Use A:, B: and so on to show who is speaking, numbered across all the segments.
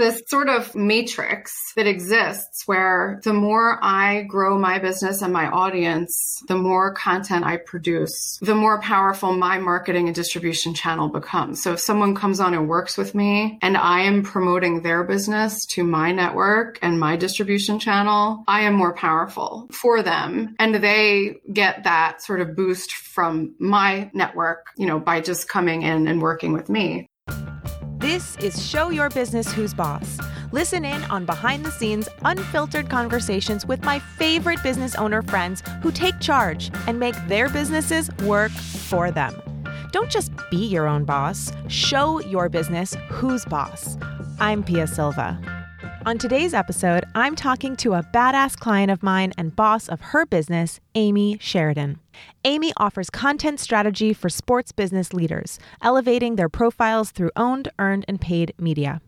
A: this sort of matrix that exists where the more I grow my business and my audience, the more content I produce, the more powerful my marketing and distribution channel becomes. So if someone comes on and works with me and I am promoting their business to my network and my distribution channel, I am more powerful for them. And they get that sort of boost from my network, you know, by just coming in and working with me.
B: This is Show Your Business Who's Boss. Listen in on behind the scenes, unfiltered conversations with my favorite business owner friends who take charge and make their businesses work for them. Don't just be your own boss, show your business who's boss. I'm Pia Silva. On today's episode, I'm talking to a badass client of mine and boss of her business, Amy Sheridan. Amy offers content strategy for sports business leaders, elevating their profiles through owned, earned, and paid media.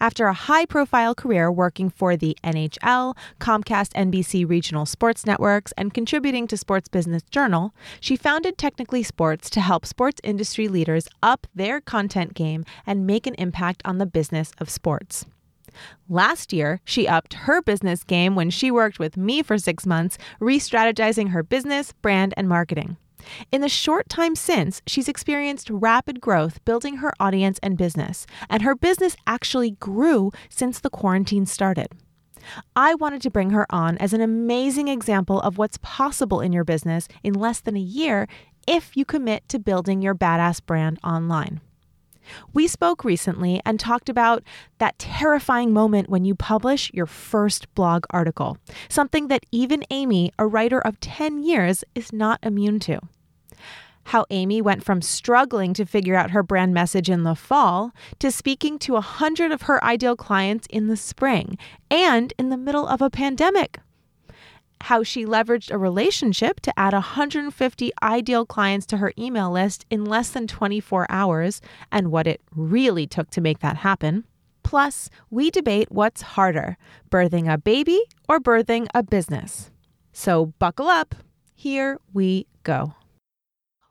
B: After a high profile career working for the NHL, Comcast NBC regional sports networks, and contributing to Sports Business Journal, she founded Technically Sports to help sports industry leaders up their content game and make an impact on the business of sports. Last year, she upped her business game when she worked with me for six months, re strategizing her business, brand, and marketing. In the short time since, she's experienced rapid growth building her audience and business, and her business actually grew since the quarantine started. I wanted to bring her on as an amazing example of what's possible in your business in less than a year if you commit to building your badass brand online. We spoke recently and talked about that terrifying moment when you publish your first blog article, something that even Amy, a writer of 10 years, is not immune to. How Amy went from struggling to figure out her brand message in the fall to speaking to a hundred of her ideal clients in the spring and in the middle of a pandemic how she leveraged a relationship to add 150 ideal clients to her email list in less than 24 hours and what it really took to make that happen. Plus, we debate what's harder birthing a baby or birthing a business. So, buckle up. Here we go.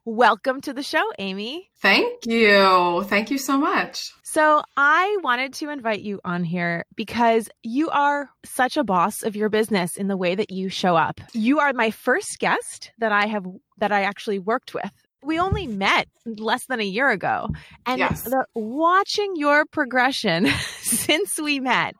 B: Welcome to the show, Amy.
A: Thank you. Thank you so much.
B: So, I wanted to invite you on here because you are such a boss of your business in the way that you show up. You are my first guest that I have that I actually worked with. We only met less than a year ago. And
A: yes.
B: the, watching your progression since we met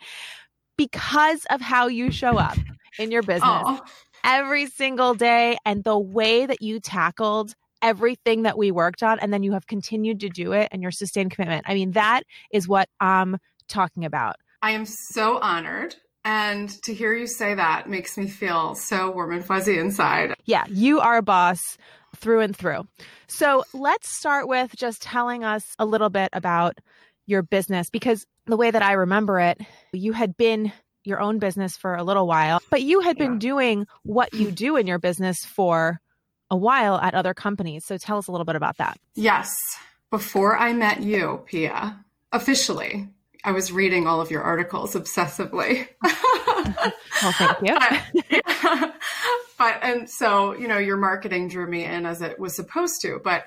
B: because of how you show up in your business. Oh every single day and the way that you tackled everything that we worked on and then you have continued to do it and your sustained commitment. I mean, that is what I'm talking about.
A: I am so honored. And to hear you say that makes me feel so warm and fuzzy inside.
B: Yeah, you are a boss through and through. So let's start with just telling us a little bit about your business because the way that I remember it, you had been your own business for a little while, but you had been doing what you do in your business for a while at other companies. So tell us a little bit about that.
A: Yes. Before I met you, Pia, officially, I was reading all of your articles obsessively.
B: well, thank you.
A: but, yeah. but, and so, you know, your marketing drew me in as it was supposed to. But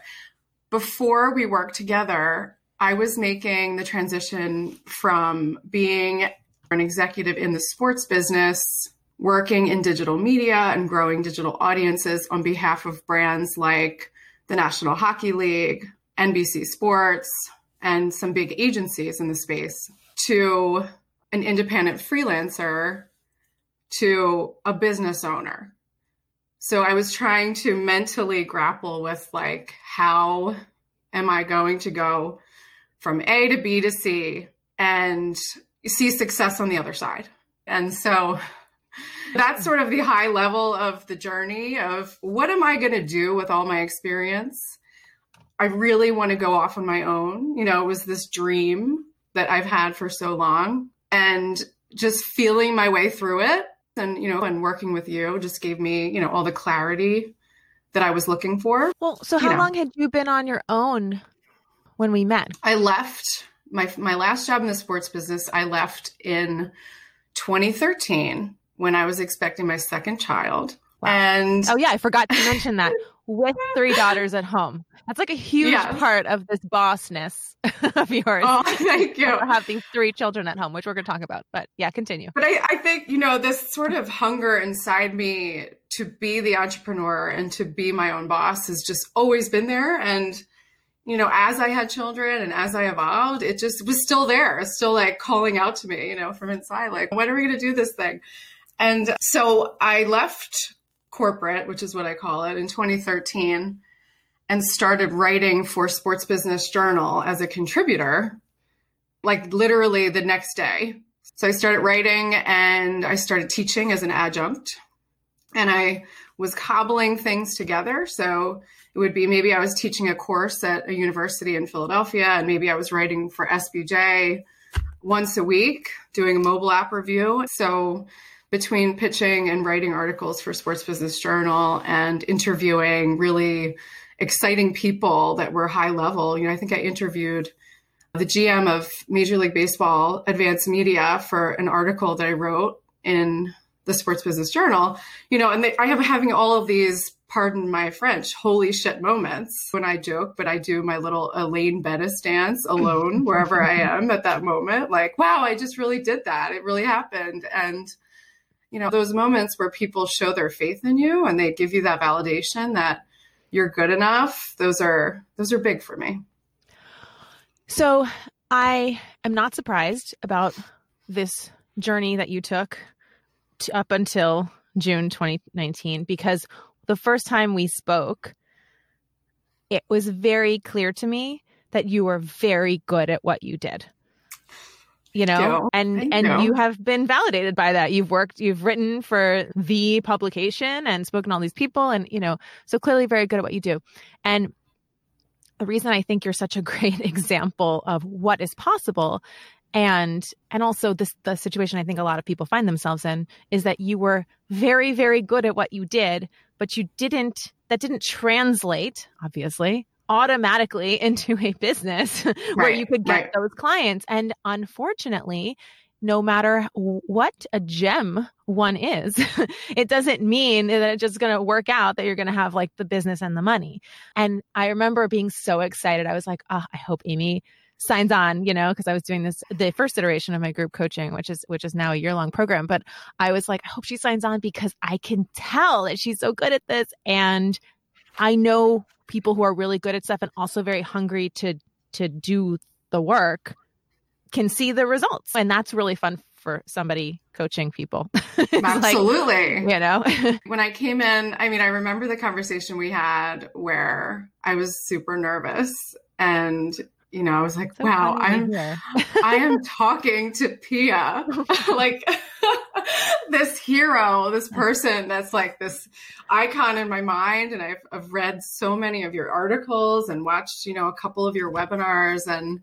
A: before we worked together, I was making the transition from being an executive in the sports business working in digital media and growing digital audiences on behalf of brands like the National Hockey League, NBC Sports, and some big agencies in the space to an independent freelancer to a business owner. So I was trying to mentally grapple with like, how am I going to go from A to B to C and see success on the other side? And so that's sort of the high level of the journey of what am I going to do with all my experience? I really want to go off on my own. You know, it was this dream that I've had for so long and just feeling my way through it and, you know, and working with you just gave me, you know, all the clarity that I was looking for.
B: Well, so how
A: you
B: know. long had you been on your own when we met?
A: I left my my last job in the sports business. I left in 2013 when I was expecting my second child. Wow. And
B: oh yeah, I forgot to mention that. with three daughters at home. That's like a huge yes. part of this bossness of yours.
A: Oh, thank you.
B: have these three children at home, which we're going to talk about. But yeah, continue.
A: But I, I think, you know, this sort of hunger inside me to be the entrepreneur and to be my own boss has just always been there. And, you know, as I had children and as I evolved, it just was still there. Still like calling out to me, you know, from inside, like, when are we going to do this thing? And so I left corporate, which is what I call it, in 2013 and started writing for Sports Business Journal as a contributor, like literally the next day. So I started writing and I started teaching as an adjunct. And I was cobbling things together. So it would be maybe I was teaching a course at a university in Philadelphia, and maybe I was writing for SBJ once a week, doing a mobile app review. So between pitching and writing articles for Sports Business Journal and interviewing really exciting people that were high level. You know, I think I interviewed the GM of Major League Baseball Advanced Media for an article that I wrote in the Sports Business Journal. You know, and they, I have having all of these, pardon my French, holy shit moments when I joke, but I do my little Elaine Benes dance alone wherever I am at that moment. Like, wow, I just really did that. It really happened. And you know, those moments where people show their faith in you and they give you that validation that you're good enough, those are those are big for me.
B: So, I am not surprised about this journey that you took to, up until June 2019 because the first time we spoke, it was very clear to me that you were very good at what you did you know and and you. you have been validated by that you've worked you've written for the publication and spoken to all these people and you know so clearly very good at what you do and the reason i think you're such a great example of what is possible and and also this the situation i think a lot of people find themselves in is that you were very very good at what you did but you didn't that didn't translate obviously automatically into a business right, where you could get right. those clients. And unfortunately, no matter what a gem one is, it doesn't mean that it's just going to work out that you're going to have like the business and the money. And I remember being so excited. I was like, oh, I hope Amy signs on, you know, because I was doing this the first iteration of my group coaching, which is which is now a year long program. But I was like, I hope she signs on because I can tell that she's so good at this. And I know people who are really good at stuff and also very hungry to to do the work can see the results. And that's really fun for somebody coaching people.
A: Absolutely
B: like, you know?
A: When i came in i mean i remember the conversation we had where i was super nervous and you know, I was like, so wow, I'm I am talking to Pia, like this hero, this person that's like this icon in my mind. And I've, I've read so many of your articles and watched, you know, a couple of your webinars. And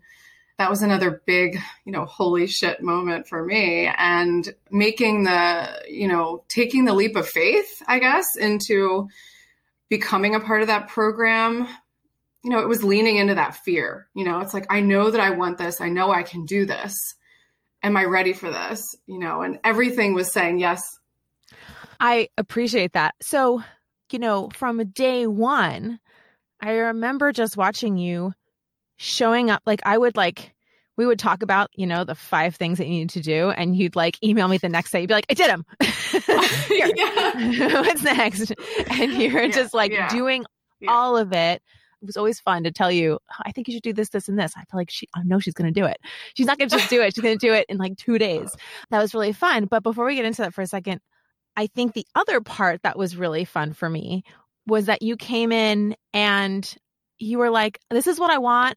A: that was another big, you know, holy shit moment for me. And making the, you know, taking the leap of faith, I guess, into becoming a part of that program you know, it was leaning into that fear. You know, it's like, I know that I want this. I know I can do this. Am I ready for this? You know, and everything was saying yes.
B: I appreciate that. So, you know, from day one, I remember just watching you showing up. Like, I would like, we would talk about, you know, the five things that you need to do, and you'd like email me the next day. You'd be like, I did them. What's next? And you're yeah, just like yeah. doing yeah. all of it it was always fun to tell you, I think you should do this, this, and this. I feel like she, I know she's going to do it. She's not going to just do it. She's going to do it in like two days. That was really fun. But before we get into that for a second, I think the other part that was really fun for me was that you came in and you were like, this is what I want.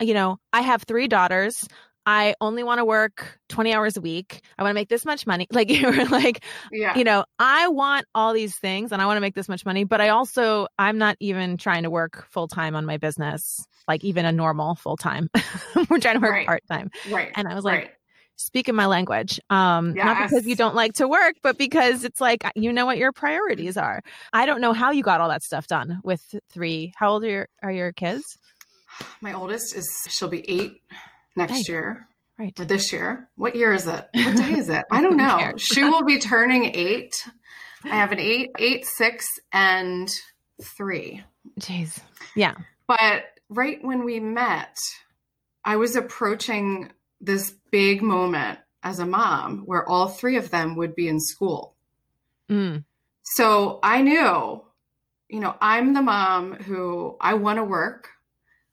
B: You know, I have three daughters. I only want to work 20 hours a week. I want to make this much money. Like you were like, yeah. you know, I want all these things and I want to make this much money, but I also, I'm not even trying to work full time on my business, like even a normal full time. We're trying to work right. part time.
A: Right.
B: And I was like, right. speak in my language. Um, yes. not because you don't like to work, but because it's like, you know what your priorities are. I don't know how you got all that stuff done with three. How old are your, are your kids?
A: My oldest is, she'll be eight next year. Right. Or this year. What year is it? What day is it? I don't know. she will be turning eight. I have an eight, eight, six, and three.
B: Jeez. Yeah.
A: But right when we met, I was approaching this big moment as a mom where all three of them would be in school.
B: Mm.
A: So I knew, you know, I'm the mom who I want to work.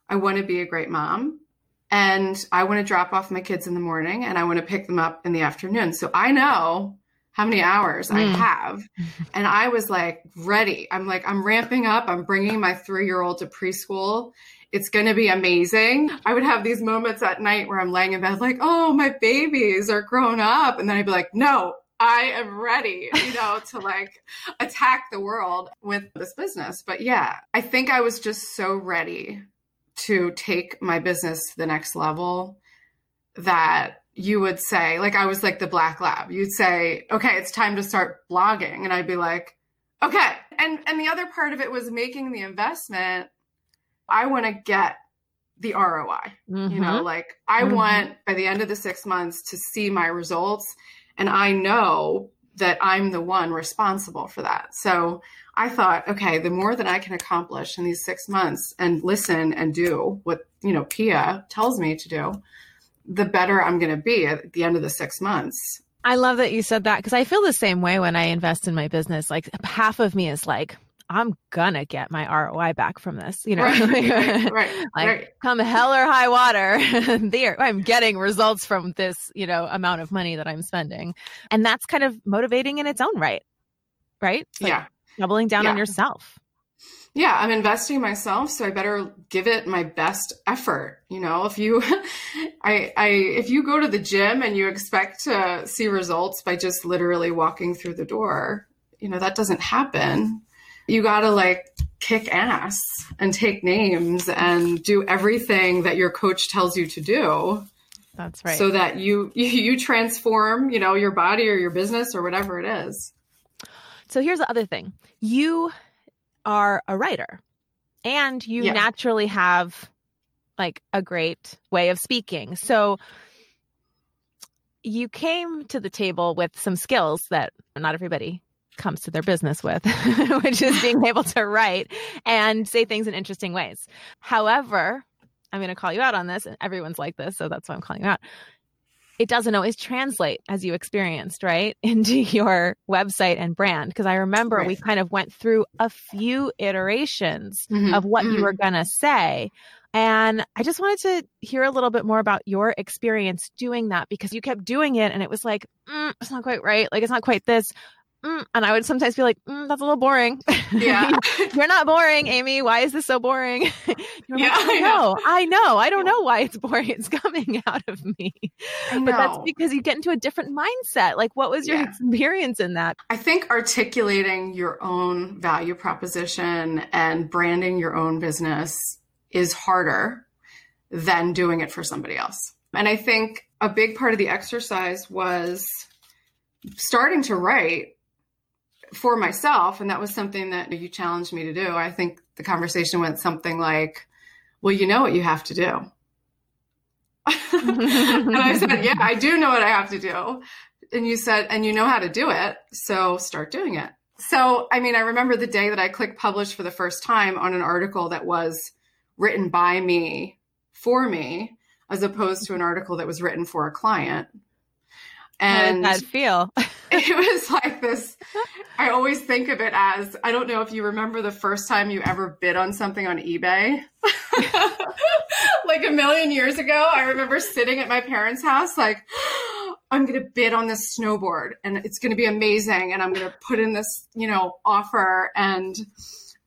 A: I want to be a great mom. And I want to drop off my kids in the morning and I want to pick them up in the afternoon. So I know how many hours I
B: Mm.
A: have. And I was like ready. I'm like, I'm ramping up. I'm bringing my three year old to preschool. It's going to be amazing. I would have these moments at night where I'm laying in bed, like, oh, my babies are grown up. And then I'd be like, no, I am ready, you know, to like attack the world with this business. But yeah, I think I was just so ready to take my business to the next level that you would say, like, I was like the black lab. You'd say, okay, it's time to start blogging. And I'd be like, okay. And, and the other part of it was making the investment. I want to get the ROI. You know, like I
B: Mhm.
A: want by the end of the six months to see my results. And I know that I'm the one responsible for that. So I thought, okay, the more that I can accomplish in these six months and listen and do what, you know, Pia tells me to do, the better I'm going to be at the end of the six months.
B: I love that you said that because I feel the same way when I invest in my business. Like half of me is like, I'm gonna get my ROI back from this, you know.
A: Right, right, right,
B: like
A: right.
B: come hell or high water, there I'm getting results from this, you know, amount of money that I'm spending, and that's kind of motivating in its own right, right? Like
A: yeah.
B: doubling down on yourself.
A: yeah i'm investing myself so i better give it my best effort you know if you i i if you go to the gym and you expect to see results by just literally walking through the door you know that doesn't happen you got to like kick ass and take names and do everything that your coach tells you to do
B: That's right.
A: so that you you transform you know your body or your business or whatever it is
B: So here's the other thing. You are a writer and you
A: Yeah.
B: naturally have like a great way of speaking. So you came to the table with some skills that not everybody comes to their business with, which is being able to write and say things in interesting ways. However, I'm going to call you out on this, and everyone's like this, so that's why I'm calling you out. It doesn't always translate as you experienced, right, into your website and brand. Because I remember we kind of went through a few iterations
A: Mhm,
B: of what you
A: mhm.
B: were going to say. And I just wanted to hear a little bit more about your experience doing that because you kept doing it and it was like, mm, it's not quite right. Like, it's not quite this. Mm. And I would sometimes be like, mm, that's a little boring.
A: yeah
B: You're not boring, Amy. Why is this so boring?
A: Yeah,
B: like, I know. I know. I don't know why it's boring. It's coming out of me. But that's because you get into a different mindset. Like, what was your
A: Yeah.
B: experience in that?
A: I think articulating your own value proposition and branding your own business is harder than doing it for somebody else. And I think a big part of the exercise was starting to write for myself. And that was something that you challenged me to do. I think the conversation went something like, well, you know what you have to do. and I said, yeah, I do know what I have to do. And you said, and you know how to do it. So start doing it. So, I mean, I remember the day that I clicked publish for the first time on an article that was written by me for me, as opposed to an article that was written for a client. And
B: that feel?
A: it was like this. I always think of it as I don't know if you remember the first time you ever bid on something on eBay. like a million years ago, I remember sitting at my parents' house, like, I'm going to bid on this snowboard and it's going to be amazing. And I'm going to put in this, you know, offer. And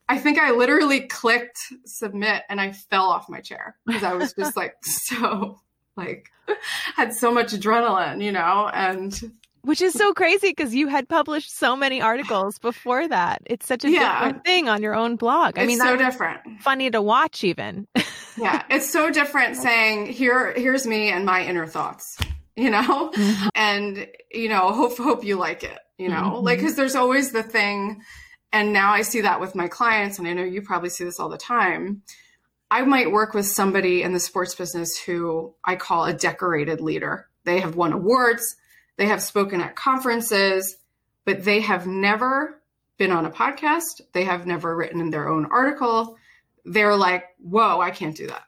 A: I think I literally clicked submit and I fell off my chair because I was just like so, like, had so much adrenaline, you know, and
B: Which is so crazy because you had published so many articles before that. It's such a
A: Yeah.
B: different thing on your own blog. I
A: it's
B: mean,
A: so different.
B: funny to watch, even.
A: yeah it's so different saying here here's me and my inner thoughts you know and you know hope hope you like it you know
B: Mhm.
A: like because there's always the thing and now i see that with my clients and i know you probably see this all the time i might work with somebody in the sports business who i call a decorated leader they have won awards they have spoken at conferences but they have never been on a podcast, they have never written in their own article. They're like, whoa, I can't do that.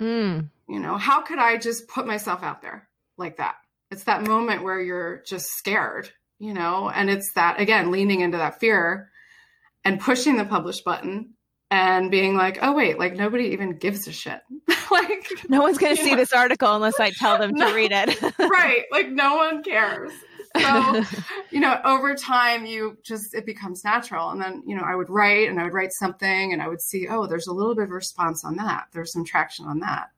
B: Mm.
A: You know, how could I just put myself out there like that? It's that moment where you're just scared, you know, and it's that, again, leaning into that fear and pushing the publish button and being like, oh, wait, like nobody even gives a shit. like,
B: No one's going to see
A: know?
B: this article unless I tell them to read it.
A: right. Like, no one cares. So, you know, over time, you just, it becomes natural. And then, you know, I would write and I would write something and I would see, oh, there's a little bit of response on that. There's some traction on that.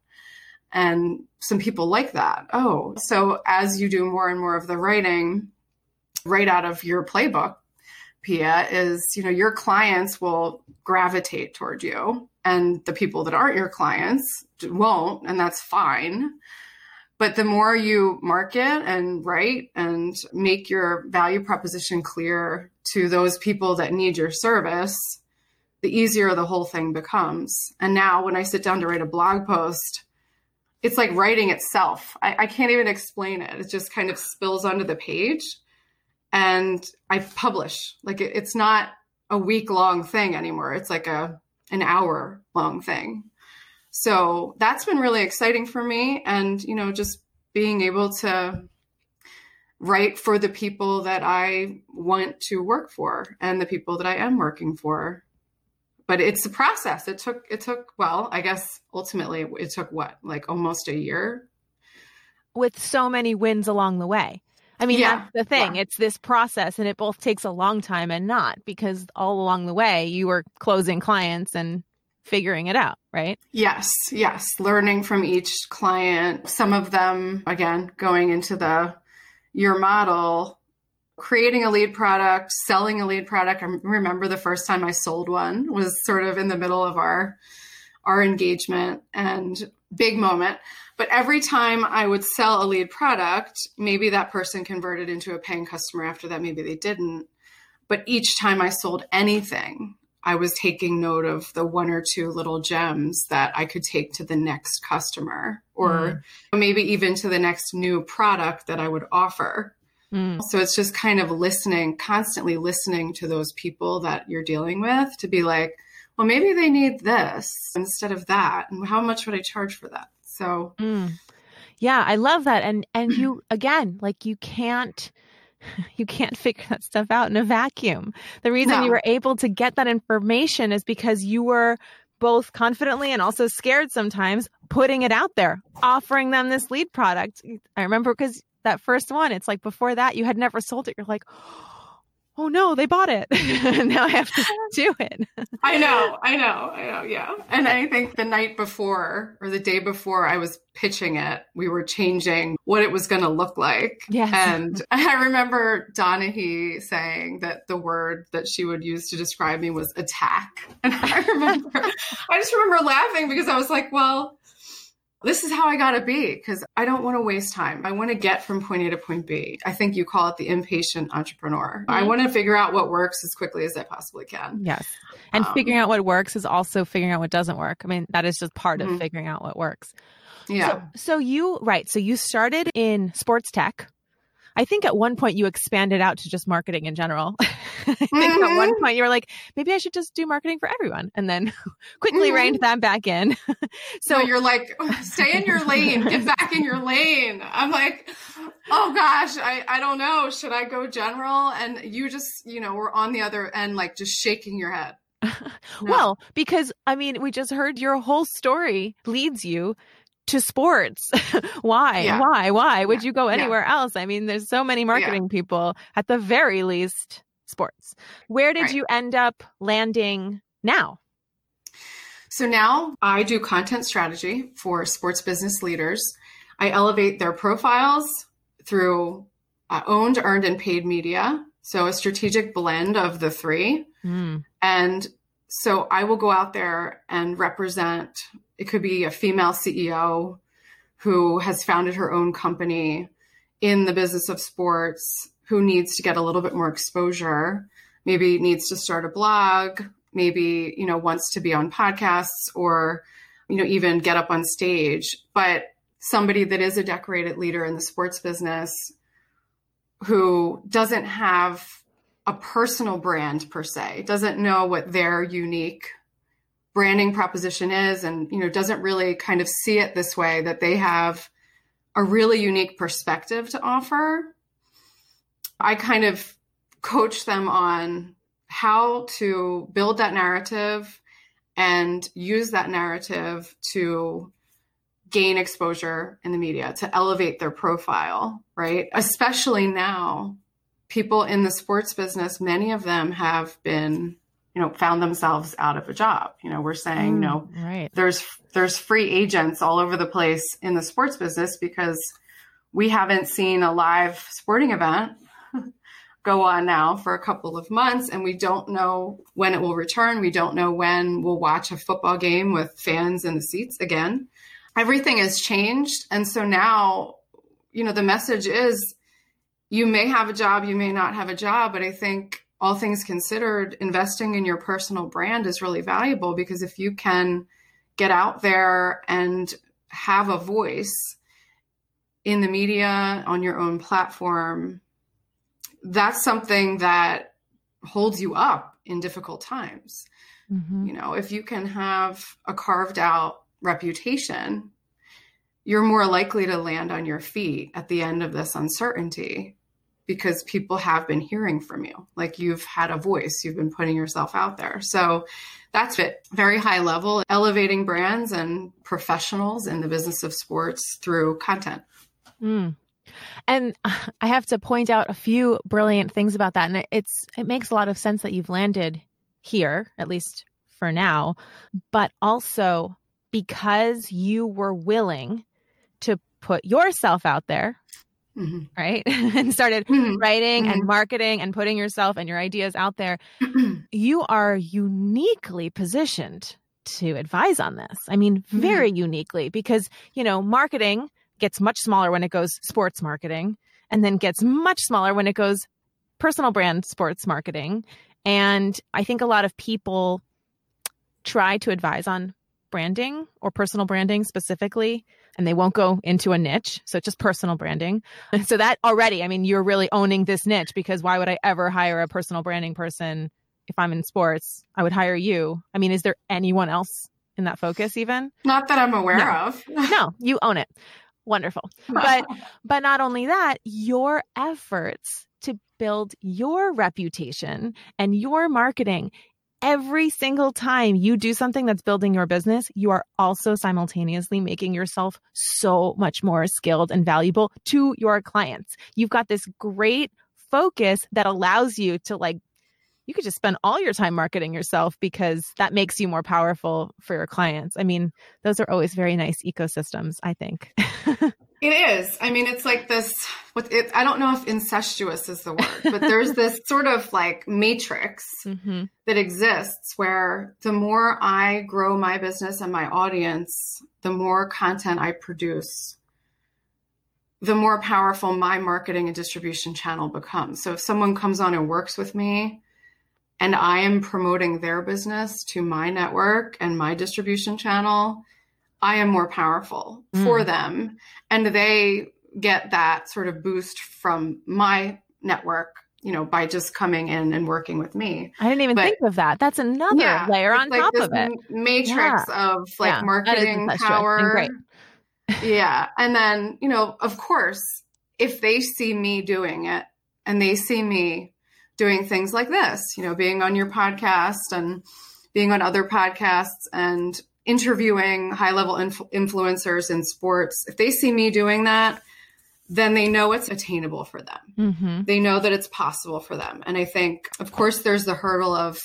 A: And some people like that. Oh, so as you do more and more of the writing, right out of your playbook, Pia, is, you know, your clients will gravitate toward you and the people that aren't your clients won't, and that's fine. But the more you market and write and make your value proposition clear to those people that need your service, the easier the whole thing becomes. And now when I sit down to write a blog post, it's like writing itself. I, I can't even explain it. It just kind of spills onto the page and I publish. Like it, it's not a week long thing anymore. It's like a an hour long thing. So that's been really exciting for me. And, you know, just being able to write for the people that I want to work for and the people that I am working for. But it's a process. It took, it took, well, I guess ultimately it took what, like almost a year?
B: With so many wins along the way. I mean,
A: Yeah,
B: that's the thing.
A: yeah.
B: It's this process, and it both takes a long time and not because all along the way you were closing clients and figuring it out, right?
A: Yes, yes. Learning from each client, some of them, again, going into the your model, creating a lead product, selling a lead product. I remember the first time I sold one was sort of in the middle of our our engagement and big moment. But every time I would sell a lead product, maybe that person converted into a paying customer after that, maybe they didn't. But each time I sold anything, I was taking note of the one or two little gems that I could take to the next customer or maybe even to the next new product that I would offer.
B: Mm.
A: So it's just kind of listening, constantly listening to those people that you're dealing with to be like, well, maybe they need this instead of that. And how much would I charge for that? So,
B: Mm. Yeah, I love that. And and you again, like you can't you can't figure that stuff out in a vacuum. The reason
A: No.
B: you were able to get that information is because you were both confidently and also scared sometimes putting it out there, offering them this lead product. I remember because that first one, it's like before that you had never sold it. You're like, oh Oh, no, they bought it. now I have to do it.
A: I know, I know, I know, yeah. And I think the night before or the day before I was pitching it, we were changing what it was going to look like.
B: Yes.
A: And I remember Donahue saying that the word that she would use to describe me was attack. And I remember, I just remember laughing because I was like, well, this is how I got to be because I don't want to waste time. I want to get from point A to point B. I think you call it the impatient entrepreneur. I
B: Mhm.
A: want to figure out what works as quickly as I possibly can.
B: Yes. And
A: Um,
B: figuring out what works is also figuring out what doesn't work. I mean, that is just part of
A: Mhm.
B: figuring out what works.
A: Yeah.
B: So, so you, right. So you started in sports tech. I think at one point you expanded out to just marketing in general. I think at one point you were like, maybe I should just do marketing for everyone. And then quickly
A: Mhm.
B: reined that back in.
A: So
B: so
A: you're like, stay in your lane, get back in your lane. I'm like, oh gosh, I, I don't know. Should I go general? And you just, you know, we're on the other end, like just shaking your head. No.
B: Well, because I mean, we just heard your whole story leads you to sports. why?
A: Yeah.
B: Why? Why would
A: Yeah.
B: you go
A: Yeah.
B: anywhere else? I mean, there's so many marketing people, at the very least, sports. Where did
A: Right.
B: you end up landing now?
A: So now I do content strategy for sports business leaders. I elevate their profiles through uh, owned, earned, and paid media. So a strategic blend of the three.
B: Mm.
A: And so I will go out there and represent, it could be a female CEO who has founded her own company in the business of sports, who needs to get a little bit more exposure, maybe needs to start a blog, maybe, you know, wants to be on podcasts or, you know, even get up on stage. But somebody that is a decorated leader in the sports business who doesn't have a personal brand per se, doesn't know what their unique branding proposition is and you know doesn't really kind of see it this way that they have a really unique perspective to offer. I kind of coach them on how to build that narrative and use that narrative to gain exposure in the media to elevate their profile right? Especially now people in the sports business many of them have been you know found themselves out of a job. You know we're saying mm, you know right. there's there's free agents all over the place in the sports business because we haven't seen a live sporting event go on now for a couple of months and we don't know when it will return. We don't know when we'll watch a football game with fans in the seats again. Everything has changed and so now you know the message is you may have a job you may not have a job but i think all things considered, investing in your personal brand is really valuable because if you can get out there and have a voice in the media on your own platform, that's something that holds you up in difficult times. Mm-hmm. You know, if you can have a carved out reputation, you're more likely to land on your feet at the end of this uncertainty because people have been hearing from you. Like you've had a voice, you've been putting yourself out there. So that's it. Very high level, elevating brands and professionals in the business of sports through content.
B: Mm. And I have to point out a few brilliant things about that. And it's it makes a lot of sense that you've landed here, at least for now, but also because you were willing to put yourself out there Mm-hmm. right? and started mm-hmm. writing mm-hmm. and marketing and putting yourself and your ideas out there, you are uniquely positioned to advise on this. I mean, mm-hmm. very uniquely because, you know, marketing gets much smaller when it goes sports marketing and then gets much smaller when it goes personal brand sports marketing. And I think a lot of people try to advise on branding or personal branding specifically and they won't go into a niche. So it's just personal branding. so that already, I mean, you're really owning this niche because why would I ever hire a personal branding person if I'm in sports? I would hire you. I mean, is there anyone else in that focus even?
A: Not that I'm aware
B: no.
A: of.
B: no, you own it. Wonderful. But but not only that, your efforts to build your reputation and your marketing every single time you do something that's building your business, you are also simultaneously making yourself so much more skilled and valuable to your clients. You've got this great focus that allows you to like you could just spend all your time marketing yourself because that makes you more powerful for your clients. I mean, those are always very nice ecosystems, I think.
A: it is. I mean, it's like this what it, I don't know if incestuous is the word, but there's this sort of like matrix mm-hmm. that exists where the more I grow my business and my audience, the more content I produce, the more powerful my marketing and distribution channel becomes. So if someone comes on and works with me, and I am promoting their business to my network and my distribution channel, I am more powerful mm. for them. And they get that sort of boost from my network, you know, by just coming in and working with me.
B: I didn't even but, think of that. That's another yeah, layer on like top of it.
A: Matrix yeah. of like yeah, marketing power. yeah. And then, you know, of course, if they see me doing it and they see me doing things like this, you know, being on your podcast and being on other podcasts and interviewing high level inf- influencers in sports. If they see me doing that, then they know it's attainable for them. Mm-hmm. They know that it's possible for them. And I think, of course, there's the hurdle of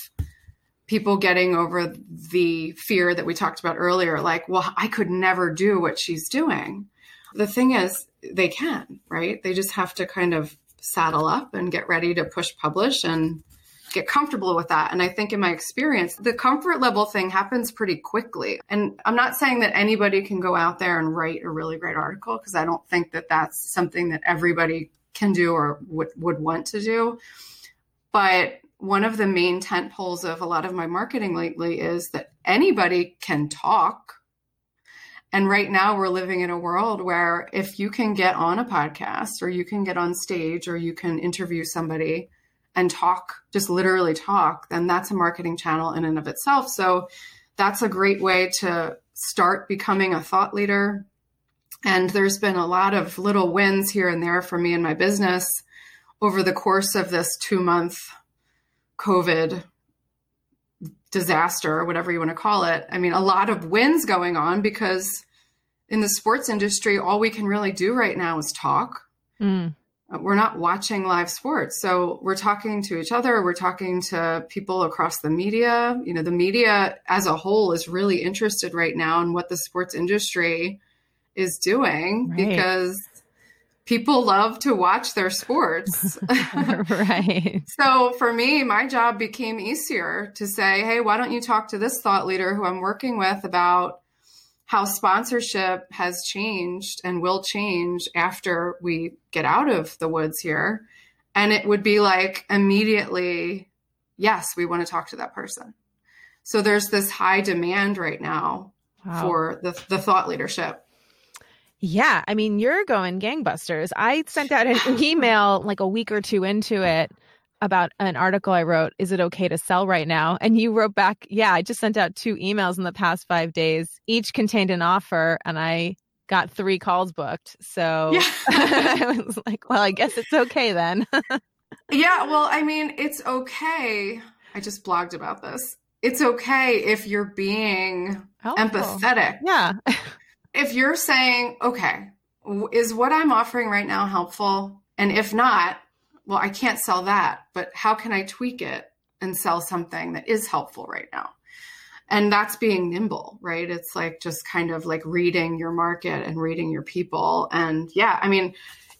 A: people getting over the fear that we talked about earlier like, well, I could never do what she's doing. The thing is, they can, right? They just have to kind of saddle up and get ready to push publish and get comfortable with that. And I think in my experience, the comfort level thing happens pretty quickly. And I'm not saying that anybody can go out there and write a really great article because I don't think that that's something that everybody can do or would, would want to do. But one of the main tent poles of a lot of my marketing lately is that anybody can talk and right now, we're living in a world where if you can get on a podcast or you can get on stage or you can interview somebody and talk, just literally talk, then that's a marketing channel in and of itself. So that's a great way to start becoming a thought leader. And there's been a lot of little wins here and there for me in my business over the course of this two month COVID disaster, whatever you want to call it. I mean, a lot of wins going on because in the sports industry, all we can really do right now is talk. Mm. Uh, we're not watching live sports. So we're talking to each other. We're talking to people across the media. You know, the media as a whole is really interested right now in what the sports industry is doing right. because people love to watch their sports.
B: right.
A: so for me, my job became easier to say, hey, why don't you talk to this thought leader who I'm working with about how sponsorship has changed and will change after we get out of the woods here. And it would be like immediately, yes, we want to talk to that person. So there's this high demand right now wow. for the, the thought leadership.
B: Yeah. I mean, you're going gangbusters. I sent out an email like a week or two into it about an article I wrote, Is it okay to sell right now? And you wrote back, Yeah, I just sent out two emails in the past five days. Each contained an offer, and I got three calls booked. So yeah. I was like, Well, I guess it's okay then.
A: yeah. Well, I mean, it's okay. I just blogged about this. It's okay if you're being Helpful. empathetic.
B: Yeah.
A: if you're saying, Okay, is what I'm offering right now helpful? And if not, well, I can't sell that, but how can I tweak it and sell something that is helpful right now? And that's being nimble, right? It's like just kind of like reading your market and reading your people. And yeah, I mean,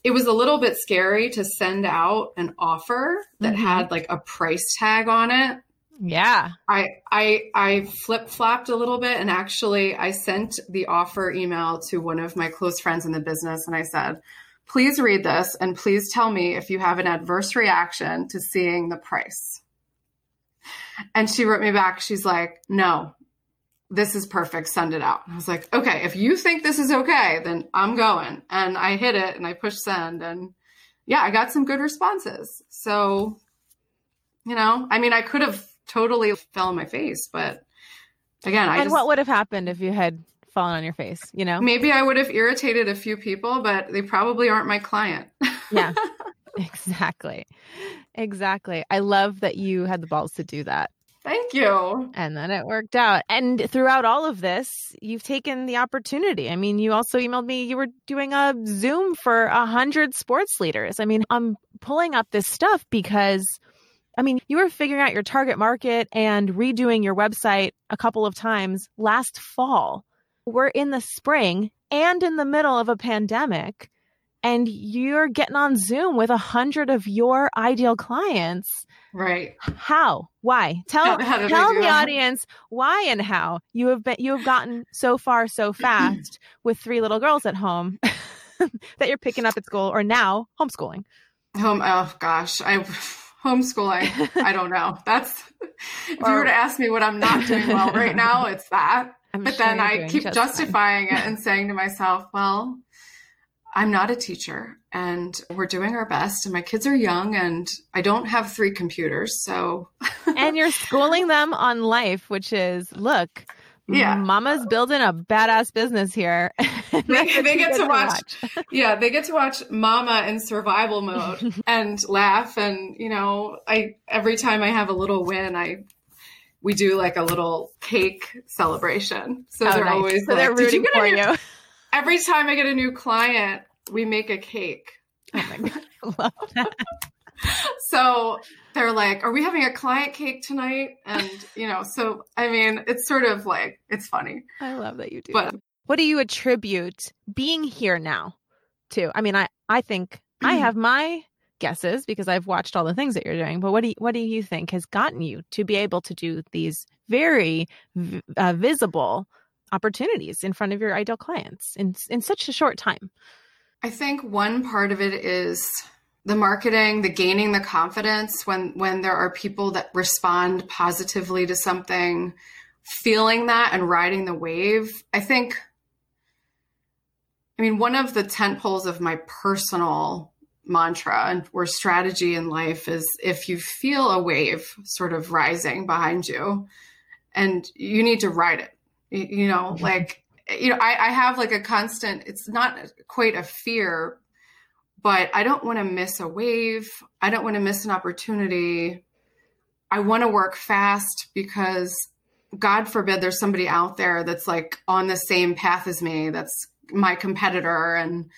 A: it was a little bit scary to send out an offer that mm-hmm. had like a price tag on it.
B: Yeah.
A: I I I flip-flopped a little bit and actually I sent the offer email to one of my close friends in the business and I said, Please read this and please tell me if you have an adverse reaction to seeing the price. And she wrote me back, she's like, no, this is perfect. Send it out. I was like, okay, if you think this is okay, then I'm going. And I hit it and I pushed send. And yeah, I got some good responses. So, you know, I mean, I could have totally fell on my face, but again, I
B: And
A: just,
B: what would have happened if you had fallen on your face, you know?
A: Maybe I would have irritated a few people, but they probably aren't my client.
B: yeah. Exactly. Exactly. I love that you had the balls to do that.
A: Thank you.
B: And then it worked out. And throughout all of this, you've taken the opportunity. I mean, you also emailed me you were doing a Zoom for a hundred sports leaders. I mean, I'm pulling up this stuff because I mean, you were figuring out your target market and redoing your website a couple of times last fall we're in the spring and in the middle of a pandemic and you're getting on Zoom with a hundred of your ideal clients.
A: Right.
B: How? Why? Tell how, tell the audience why and how you have been you have gotten so far so fast with three little girls at home that you're picking up at school or now homeschooling.
A: Home oh gosh. I homeschooling. I don't know. That's if or, you were to ask me what I'm not doing well right now, it's that. I'm but sure then I keep justifying it and saying to myself, well, I'm not a teacher and we're doing our best and my kids are young and I don't have three computers. So
B: And you're schooling them on life, which is look, yeah. Mama's building a badass business here.
A: they, they get to watch, watch. yeah, they get to watch Mama in survival mode and laugh. And, you know, I, every time I have a little win, I we do like a little cake celebration. So oh, they're nice. always
B: so like, they're rooting you for you.
A: Every time I get a new client, we make a cake. Oh my god, I love that. so they're like, "Are we having a client cake tonight?" And you know, so I mean, it's sort of like it's funny.
B: I love that you do. But that. what do you attribute being here now to? I mean, I I think I have my guesses because I've watched all the things that you're doing. But what do you, what do you think has gotten you to be able to do these very uh, visible opportunities in front of your ideal clients in in such a short time?
A: I think one part of it is the marketing, the gaining the confidence when when there are people that respond positively to something, feeling that and riding the wave. I think I mean one of the tent poles of my personal mantra and or strategy in life is if you feel a wave sort of rising behind you and you need to ride it. You know mm-hmm. like you know I, I have like a constant it's not quite a fear but i don't want to miss a wave. I don't want to miss an opportunity. I want to work fast because god forbid there's somebody out there that's like on the same path as me that's my competitor and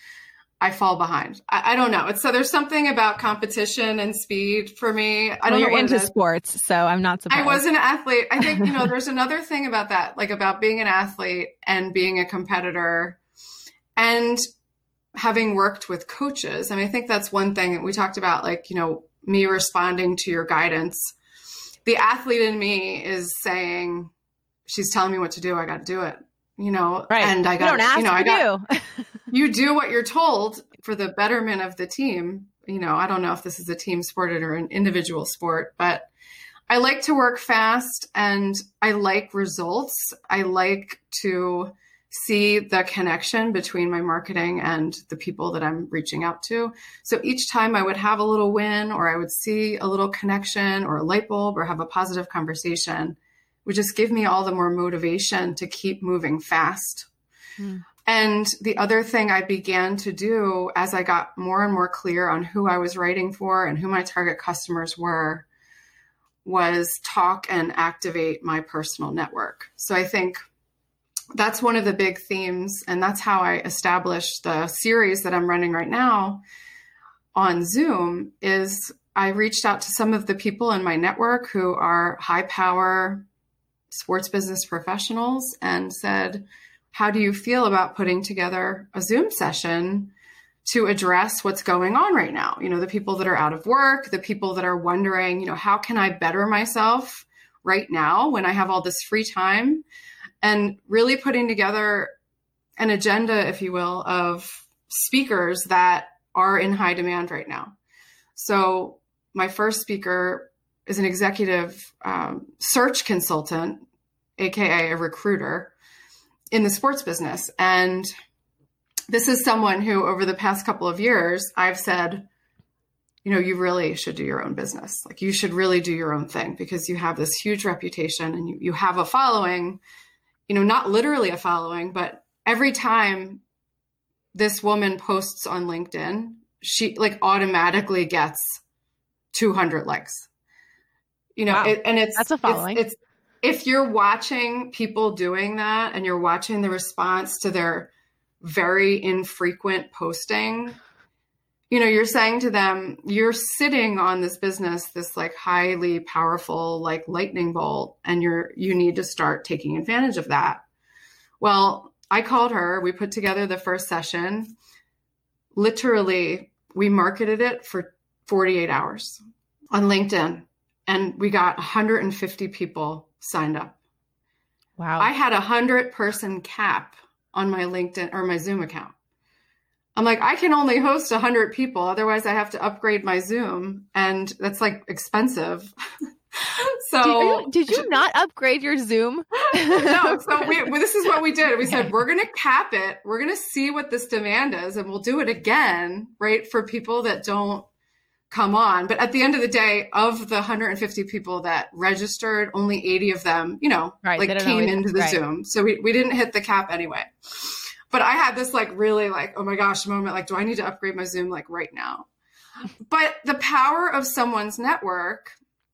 A: I fall behind. I, I, don't know. It's so there's something about competition and speed for me. I don't
B: well,
A: you're
B: know. You're into sports, so I'm not surprised.
A: I was an athlete. I think, you know, there's another thing about that, like about being an athlete and being a competitor and having worked with coaches. I mean, I think that's one thing we talked about, like, you know, me responding to your guidance. The athlete in me is saying, she's telling me what to do. I got to do it you know,
B: right.
A: and I got,
B: you, you know, I got,
A: you do what you're told for the betterment of the team. You know, I don't know if this is a team sport or an individual sport, but I like to work fast and I like results. I like to see the connection between my marketing and the people that I'm reaching out to. So each time I would have a little win or I would see a little connection or a light bulb or have a positive conversation would just give me all the more motivation to keep moving fast. Mm. And the other thing I began to do as I got more and more clear on who I was writing for and who my target customers were was talk and activate my personal network. So I think that's one of the big themes. And that's how I established the series that I'm running right now on Zoom is I reached out to some of the people in my network who are high power sports business professionals and said, How do you feel about putting together a Zoom session to address what's going on right now? You know, the people that are out of work, the people that are wondering, you know, how can I better myself right now when I have all this free time? And really putting together an agenda, if you will, of speakers that are in high demand right now. So, my first speaker is an executive um, search consultant, aka a recruiter in the sports business. And this is someone who, over the past couple of years, I've said, you know, you really should do your own business. Like, you should really do your own thing because you have this huge reputation and you, you have a following, you know, not literally a following, but every time this woman posts on LinkedIn, she like automatically gets 200 likes you know, wow. it, and it's
B: that's a following.
A: It's, it's if you're watching people doing that and you're watching the response to their very infrequent posting, you know, you're saying to them, you're sitting on this business, this like highly powerful, like lightning bolt, and you're, you need to start taking advantage of that. Well, I called her, we put together the first session. Literally, we marketed it for 48 hours on LinkedIn and we got 150 people signed up.
B: Wow.
A: I had a 100 person cap on my LinkedIn or my Zoom account. I'm like, I can only host a 100 people. Otherwise, I have to upgrade my Zoom, and that's like expensive. so,
B: did you, did you, not upgrade your Zoom?
A: no. So, we, well, this is what we did. We said, we're going to cap it. We're going to see what this demand is, and we'll do it again, right? For people that don't come on. But at the end of the day, of the 150 people that registered, only 80 of them, you know, right, like came into the right. Zoom. So we, we didn't hit the cap anyway. But I had this like really like, oh my gosh moment, like, do I need to upgrade my Zoom like right now? But the power of someone's network,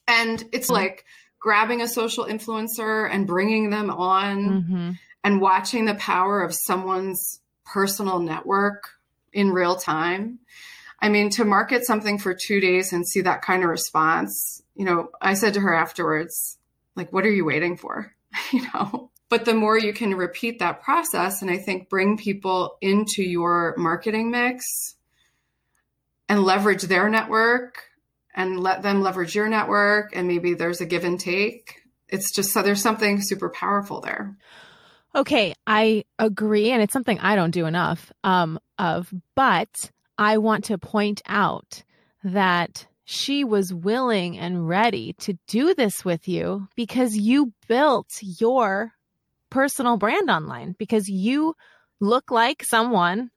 A: and it's mm-hmm. like grabbing a social influencer and bringing them on mm-hmm. and watching the power of someone's personal network in real time I mean, to market something for two days and see that kind of response, you know, I said to her afterwards, like, what are you waiting for? you know, but the more you can repeat that process and I think bring people into your marketing mix and leverage their network and let them leverage your network and maybe there's a give and take. It's just so there's something super powerful there.
B: Okay, I agree and it's something I don't do enough um of, but I want to point out that she was willing and ready to do this with you because you built your personal brand online because you look like someone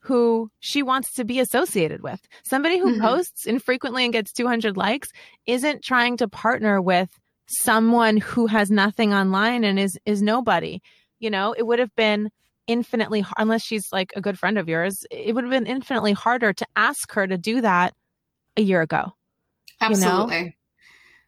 B: who she wants to be associated with. Somebody who mm-hmm. posts infrequently and gets 200 likes isn't trying to partner with someone who has nothing online and is is nobody. You know, it would have been infinitely unless she's like a good friend of yours, it would have been infinitely harder to ask her to do that a year ago.
A: Absolutely. You know?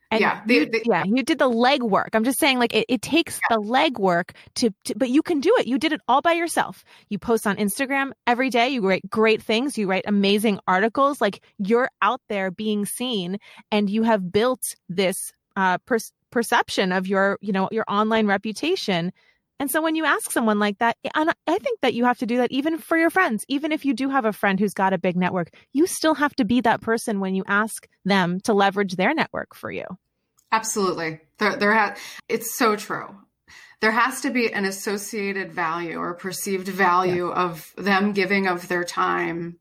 B: And yeah, you, yeah, you did the legwork. I'm just saying, like, it, it takes yeah. the legwork to, to, but you can do it. You did it all by yourself. You post on Instagram every day. You write great things. You write amazing articles. Like, you're out there being seen, and you have built this uh, per- perception of your, you know, your online reputation and so when you ask someone like that, and I think that you have to do that even for your friends. Even if you do have a friend who's got a big network, you still have to be that person when you ask them to leverage their network for you.
A: Absolutely. There, there ha- it's so true. There has to be an associated value or perceived value yes. of them giving of their time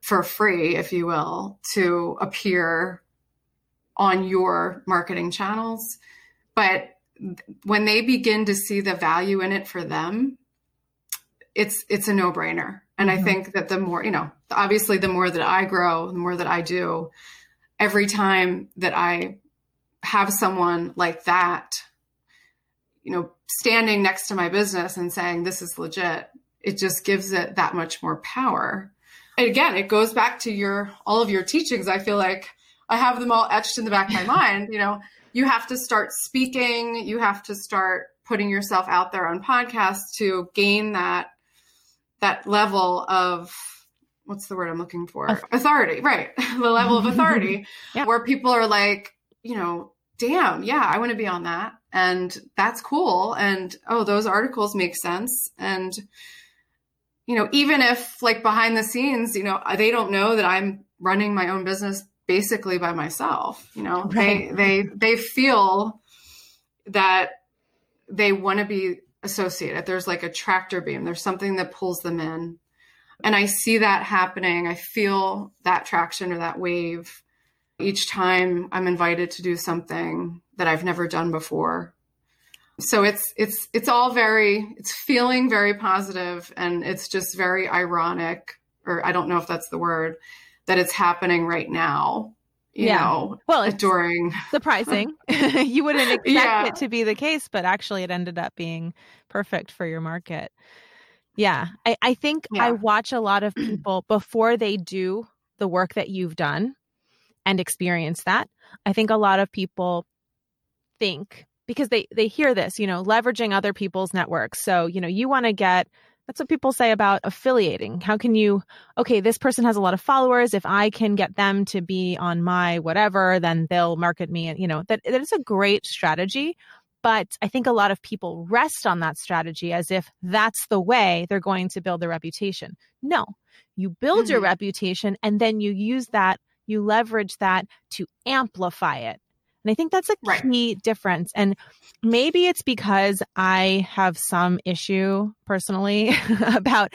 A: for free, if you will, to appear on your marketing channels. But when they begin to see the value in it for them, it's it's a no-brainer. And mm-hmm. I think that the more, you know, obviously the more that I grow, the more that I do, every time that I have someone like that, you know, standing next to my business and saying this is legit, it just gives it that much more power. And again, it goes back to your all of your teachings. I feel like I have them all etched in the back of my mind, you know, you have to start speaking, you have to start putting yourself out there on podcasts to gain that that level of what's the word I'm looking for? Authority, right. the level of authority yeah. where people are like, you know, damn, yeah, I want to be on that. And that's cool. And oh, those articles make sense. And, you know, even if like behind the scenes, you know, they don't know that I'm running my own business basically by myself you know? Right. they they they feel that they want to be associated. There's like a tractor beam. There's something that pulls them in. And i see that happening. I feel that traction or that wave each time i'm invited to do something that i've never done before. So it's it's it's all very it's feeling very positive and it's just very ironic or i don't know if that's the word that it's happening right now you yeah. know
B: well it's
A: during
B: surprising you wouldn't expect yeah. it to be the case but actually it ended up being perfect for your market yeah i, I think yeah. i watch a lot of people before they do the work that you've done and experience that i think a lot of people think because they they hear this you know leveraging other people's networks so you know you want to get that's what people say about affiliating. How can you, okay, this person has a lot of followers. If I can get them to be on my whatever, then they'll market me. And, you know, that, that is a great strategy. But I think a lot of people rest on that strategy as if that's the way they're going to build their reputation. No, you build mm-hmm. your reputation and then you use that, you leverage that to amplify it. And I think that's a key right. difference. And maybe it's because I have some issue personally about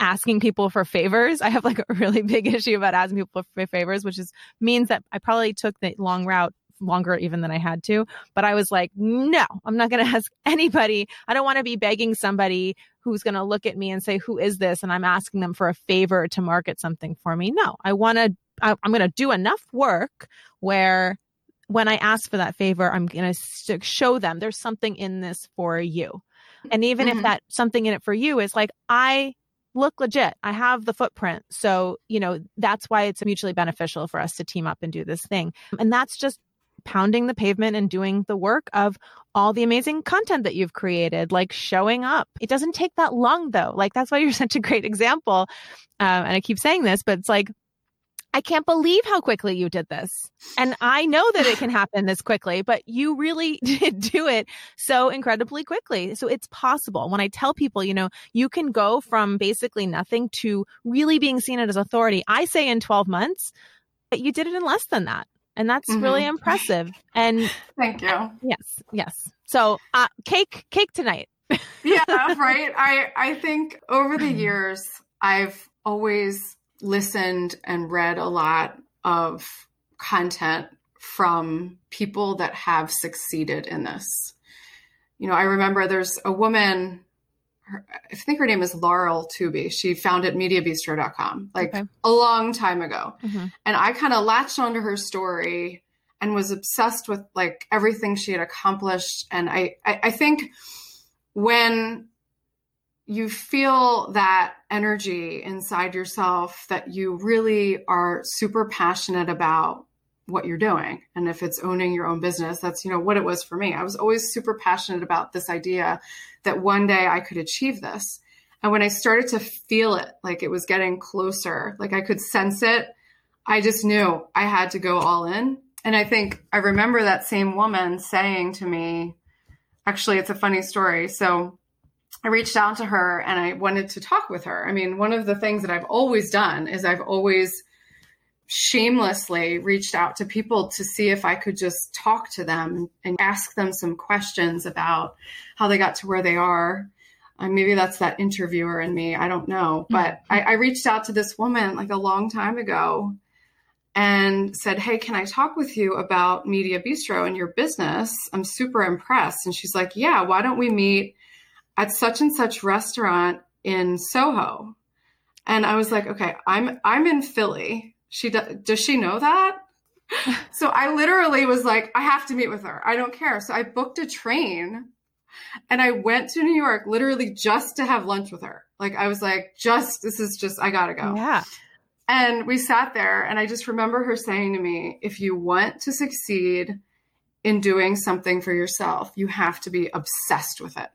B: asking people for favors. I have like a really big issue about asking people for favors, which is means that I probably took the long route longer even than I had to. But I was like, no, I'm not going to ask anybody. I don't want to be begging somebody who's going to look at me and say, who is this? And I'm asking them for a favor to market something for me. No, I want to, I'm going to do enough work where when I ask for that favor, I'm going to show them there's something in this for you. And even mm-hmm. if that something in it for you is like, I look legit, I have the footprint. So, you know, that's why it's mutually beneficial for us to team up and do this thing. And that's just pounding the pavement and doing the work of all the amazing content that you've created, like showing up. It doesn't take that long though. Like that's why you're such a great example. Um, and I keep saying this, but it's like I can't believe how quickly you did this. And I know that it can happen this quickly, but you really did do it so incredibly quickly. So it's possible. When I tell people, you know, you can go from basically nothing to really being seen as authority, I say in 12 months, but you did it in less than that. And that's mm-hmm. really impressive. And
A: thank you.
B: Yes, yes. So, uh, cake, cake tonight.
A: yeah, right. I I think over the years I've always listened and read a lot of content from people that have succeeded in this. You know, I remember there's a woman, her, I think her name is Laurel Touby. She founded MediaBistro.com like
B: Okay.
A: a long time ago,
B: Mhm.
A: and I kind of latched onto her story and was obsessed with like everything she had accomplished. And I, I, I think when you feel that energy inside yourself that you really are super passionate about what you're doing. And if it's owning your own business that's you know what it was for me. I was always super passionate about this idea that one day i could achieve this. And when i started to feel it like it was getting closer like i could sense it i just knew i had to go all in. And i think i remember that same woman saying to me actually it's a funny story. So I reached out to her and I wanted to talk with her. I mean, one of the things that I've always done is I've always shamelessly reached out to people to see if I could just talk to them and ask them some questions about how they got to where they are. Uh, maybe that's that interviewer in me. I don't know. But I, I reached out to this woman like a long time ago and said, Hey, can I talk with you about Media Bistro and your business? I'm super impressed. And she's like, Yeah, why don't we meet at such and such restaurant in Soho? And I was like, Okay, I'm I'm in Philly. She do, does she know that? so I literally was like, I have to meet with her. I don't care. So I booked a train and I went to New York literally just to have lunch with her. Like I was like, just this is just I gotta go.
B: Yeah.
A: And we sat there, and I just remember her saying to me, if you want to succeed in doing something for yourself, you have to be obsessed with it.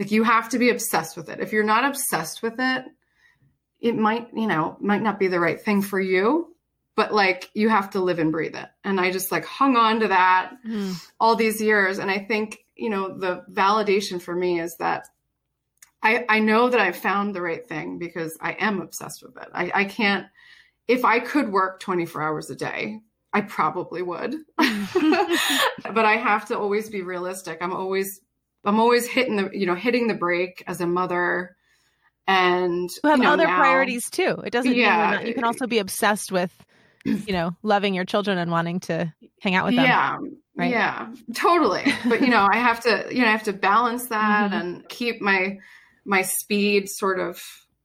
A: Like you have to be obsessed with it. If you're not obsessed with it, it might, you know, might not be the right thing for you, but like you have to live and breathe it. And I just like hung on to that
B: Mm.
A: all these years. And I think, you know, the validation for me is that I, I know that I've found the right thing because I am obsessed with it. I, I can't, if I could work 24 hours a day, I probably would. but I have to always be realistic. I'm always, I'm always hitting the, you know, hitting the brake as a mother and
B: You have
A: you know,
B: other
A: now-
B: priorities too. It doesn't mean
A: Yeah.
B: we're not, you can also be obsessed with, you know, loving your children and wanting to hang out with them.
A: Yeah.
B: right?
A: Yeah, totally. But you know, I have to, you know, I have to balance that
B: Mhm.
A: and keep my my speed sort of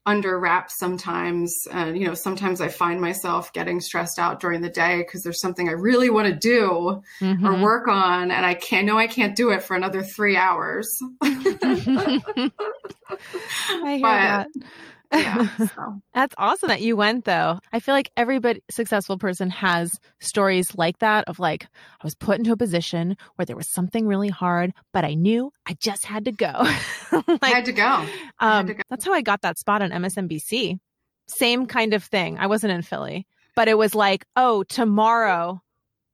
A: under wraps sometimes. And you know, sometimes I find myself getting stressed out during the day because there's something I really want to do or
B: Mhm.
A: work on, and I can't know I can't do it for another three hours.
B: I hear
A: But-
B: that.
A: Yeah. So.
B: That's awesome that you went though. I feel like every but successful person has stories like that of like I was put into a position where there was something really hard, but I knew I just had to go.
A: I had to go. I had
B: um,
A: to go.
B: that's how I got that spot on MSNBC. Same kind of thing. I wasn't in Philly, but it was like, "Oh, tomorrow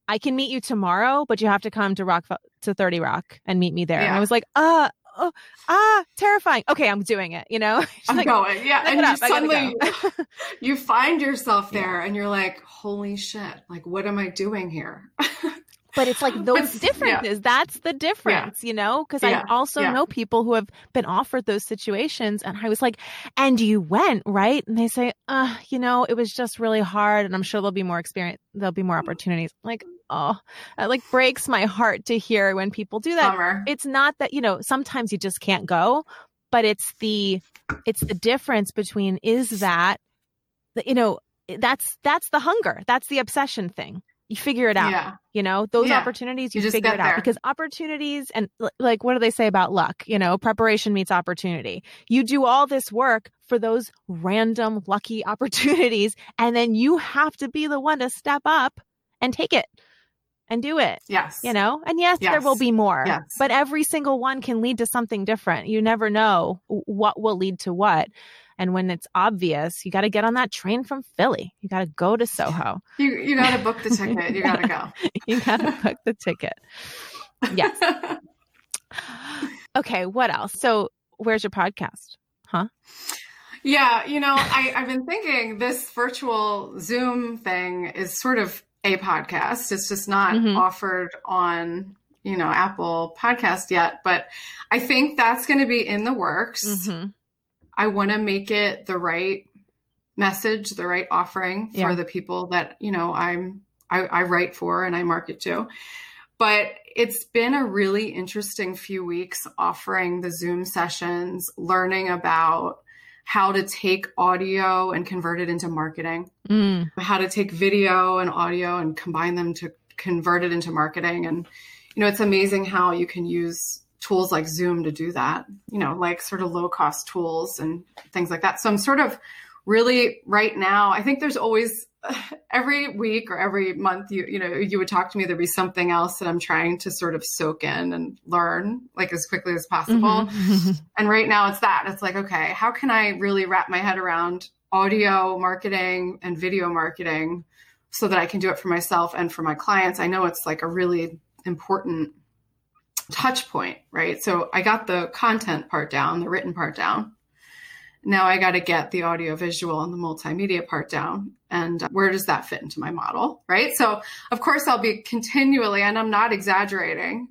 B: I can meet you tomorrow, but you have to come to Rock to 30 Rock and meet me there." And I was like, "Uh, oh, ah, terrifying. Okay, I'm doing it, you know?" She's
A: I'm
B: like,
A: going. Yeah. And you
B: up,
A: suddenly
B: go."
A: you find yourself there and you're like, holy shit, like what am I doing here?
B: But it's like those
A: But- yeah.
B: differences. That's the difference, you know? Because
A: Yeah.
B: I also
A: Yeah.
B: know people who have been offered those situations. And I was like, and you went, right? And they say, uh, you know, it was just really hard. And I'm sure there'll be more experience, there'll be more opportunities. I'm like, oh, it like breaks my heart to hear when people do that.
A: Bummer.
B: It's not that, you know, sometimes you just can't go, but it's the, it's the difference between is that, you know, that's, that's the hunger. That's the obsession thing. You figure it out.
A: Yeah.
B: You know, those
A: Yeah.
B: opportunities, you,
A: You
B: figure it out
A: there.
B: because opportunities and like, what do they say about luck? You know, preparation meets opportunity. You do all this work for those random lucky opportunities, and then you have to be the one to step up and take it and do it,
A: Yes.
B: you know? And yes, there will be more,
A: Yes.
B: but every single one can lead to something different. You never know what will lead to what. And when it's obvious, you got to get on that train from Philly. You got to go to Soho.
A: You you gotta book the ticket. You gotta go.
B: you got to book the ticket. Yes. Okay, what else? So, where's your podcast? Huh?
A: Yeah, you know, I, I've been thinking this virtual Zoom thing is sort of a podcast. It's just not
B: Mhm.
A: offered on, you know, Apple podcast yet, but I think that's gonna be in the works.
B: Mm-hmm.
A: I want to make it the right message, the right offering for
B: Yeah.
A: the people that you know I'm I, I write for and I market to. But it's been a really interesting few weeks offering the Zoom sessions, learning about how to take audio and convert it into marketing, mm. how to take video and audio and combine them to convert it into marketing. And, you know, it's amazing how you can use tools like Zoom to do that, you know, like sort of low cost tools and things like that. So I'm sort of really right now, I think there's always every week or every month you you know you would talk to me there'd be something else that i'm trying to sort of soak in and learn like as quickly as possible. Mm-hmm. and right now it's that. It's like okay how can i really wrap my head around audio marketing and video marketing so that i can do it for myself and for my clients? I know it's like a really important touch point right? So i got the content part down the written part down now I got to get the audio visual and the multimedia part down. And uh, where does that fit into my model? Right. So, of course, I'll be continually, and I'm not exaggerating,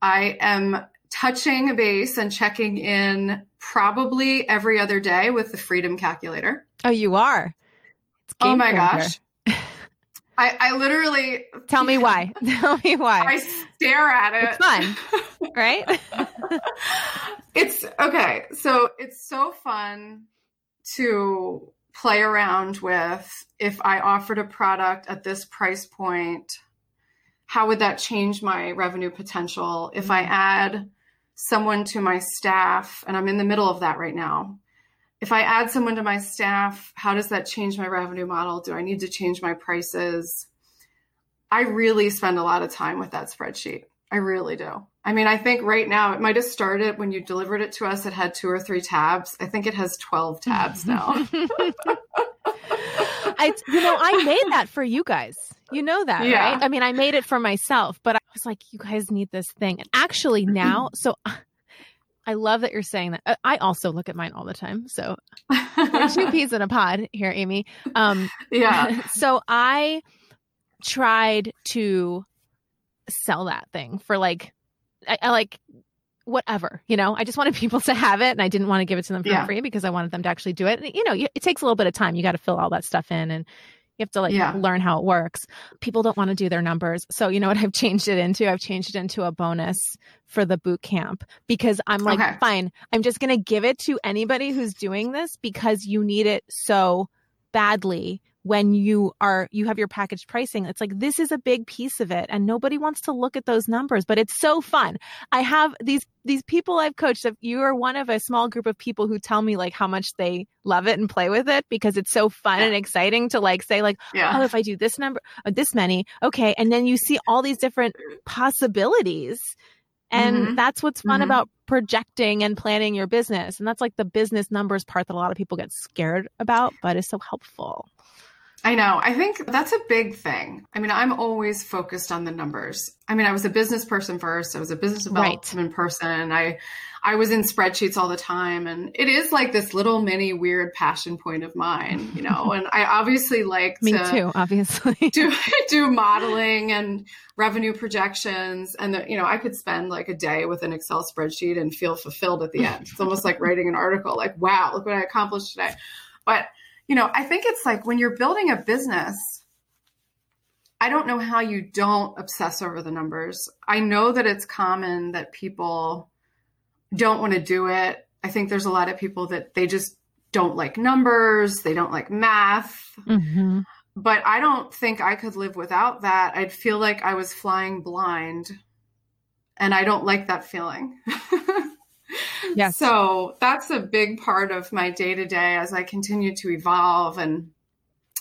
A: I am touching a base and checking in probably every other day with the Freedom Calculator.
B: Oh, you are?
A: Oh my gosh. I, I literally
B: tell me why. tell me why.
A: I stare at it.
B: It's fun, right?
A: it's okay. So it's so fun to play around with. If I offered a product at this price point, how would that change my revenue potential? If I mm-hmm. add someone to my staff, and I'm in the middle of that right now, if I add someone to my staff, how does that change my revenue model? Do I need to change my prices? I really spend a lot of time with that spreadsheet. I really do. I mean, I think right now it might have started when you delivered it to us, it had two or three tabs. I think it has 12 tabs mm-hmm. now.
B: I, you know, I made that for you guys. You know that, yeah. right? I mean, I made it for myself, but I was like, you guys need this thing. And actually now, so I love that you're saying that. I also look at mine all the time. So two peas in a pod here, Amy. Um,
A: yeah.
B: So I tried to sell that thing for like, I, I, like whatever, you know, I just wanted people to have it and I didn't want to give it to them for yeah. free because I wanted them to actually do it. And, you know, it takes a little bit of time. You got to fill all that stuff in and you have to like yeah. learn how it works. People don't want to do their numbers. So you know what I've changed it into? I've changed it into a bonus for the boot camp because I'm like, okay. fine, I'm just going to give it to anybody who's doing this because you need it so badly when you are you have your package pricing it's like this is a big piece of it and nobody wants to look at those numbers but it's so fun i have these these people i've coached you are one of a small group of people who tell me like how much they love it and play with it because it's so fun yeah. and exciting to like say like yeah. oh if i do this number uh, this many okay and then you see all these different possibilities and mm-hmm. that's what's fun mm-hmm. about projecting and planning your business. And that's like the business numbers part that a lot of people get scared about, but is so helpful.
A: I know. I think that's a big thing. I mean, I'm always focused on the numbers. I mean, I was a business person first. I was a business development right. person. I I was in spreadsheets all the time and it is like this little mini weird passion point of mine, you know. and I obviously like
B: Me to too, obviously.
A: do do modeling and revenue projections and the, you know, I could spend like a day with an Excel spreadsheet and feel fulfilled at the end. It's almost like writing an article like, wow, look what I accomplished today. But you know, I think it's like when you're building a business, I don't know how you don't obsess over the numbers. I know that it's common that people don't want to do it. I think there's a lot of people that they just don't like numbers, they don't like math. Mm-hmm. But I don't think I could live without that. I'd feel like I was flying blind. And I don't like that feeling.
B: Yes.
A: So that's a big part of my day to day as I continue to evolve. And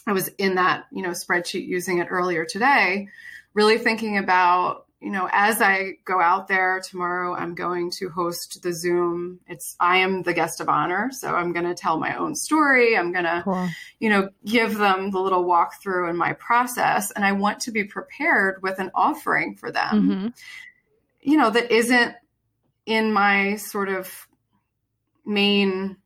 A: I was in that, you know, spreadsheet using it earlier today, really thinking about, you know, as I go out there tomorrow, I'm going to host the Zoom. It's, I am the guest of honor. So I'm going to tell my own story. I'm going to, cool. you know, give them the little walkthrough in my process. And I want to be prepared with an offering for them, mm-hmm. you know, that isn't in my sort of main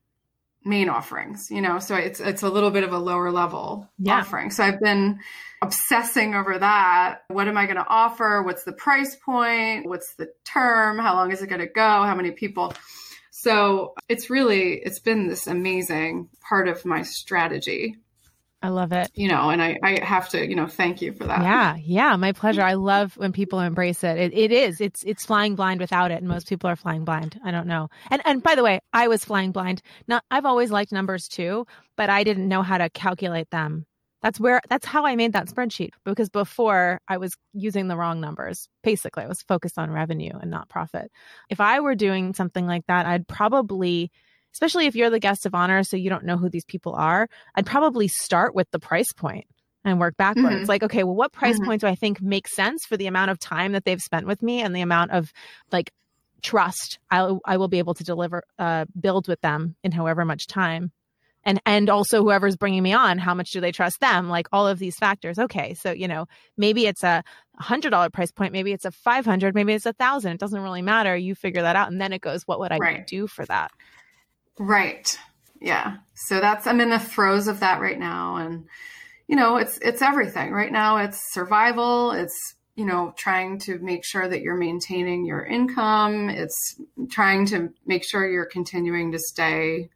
A: main offerings you know? So it's it's a little bit of a lower level yeah. offering. So i've been obsessing over that. What am i going to offer? What's the price point? What's the term? How long is it going to go? How many people? So it's really it's been this amazing part of my strategy
B: I love it.
A: You know, and I, I have to, you know, thank you for that.
B: Yeah, yeah, my pleasure. I love when people embrace it. it. It is. It's it's flying blind without it, and most people are flying blind. I don't know. And and by the way, I was flying blind. Now I've always liked numbers too, but I didn't know how to calculate them. That's where that's how I made that spreadsheet because before I was using the wrong numbers. Basically, I was focused on revenue and not profit. If I were doing something like that, I'd probably especially if you're the guest of honor, so you don't know who these people are, I'd probably start with the price point and work backwards. Mm-hmm. Like, okay, well, what price mm-hmm. point do I think makes sense for the amount of time that they've spent with me and the amount of like trust I, I will be able to deliver, uh, build with them in however much time. And, and also whoever's bringing me on, how much do they trust them? Like all of these factors. Okay. So, you know, maybe it's a hundred dollar price point. Maybe it's a 500, maybe it's a thousand. It doesn't really matter. You figure that out. And then it goes, what would I right. do for that?
A: Right. Yeah. So that's I'm in the throes of that right now and you know, it's it's everything. Right now it's survival, it's you know, trying to make sure that you're maintaining your income, it's trying to make sure you're continuing to stay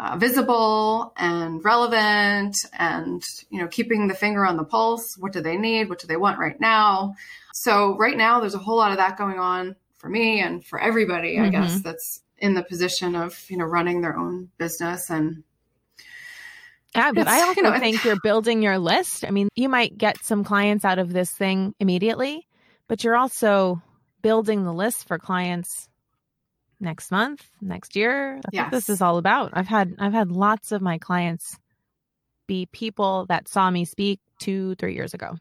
A: uh, visible and relevant and you know keeping the finger on the pulse what do they need what do they want right now so right now there's a whole lot of that going on for me and for everybody mm-hmm. i guess that's in the position of you know running their own business and
B: yeah, but I also you know, think you're building your list. I mean, you might get some clients out of this thing immediately, but you're also building the list for clients next month, next year. That's yes. what this is all about. I've had I've had lots of my clients be people that saw me speak two, three years ago.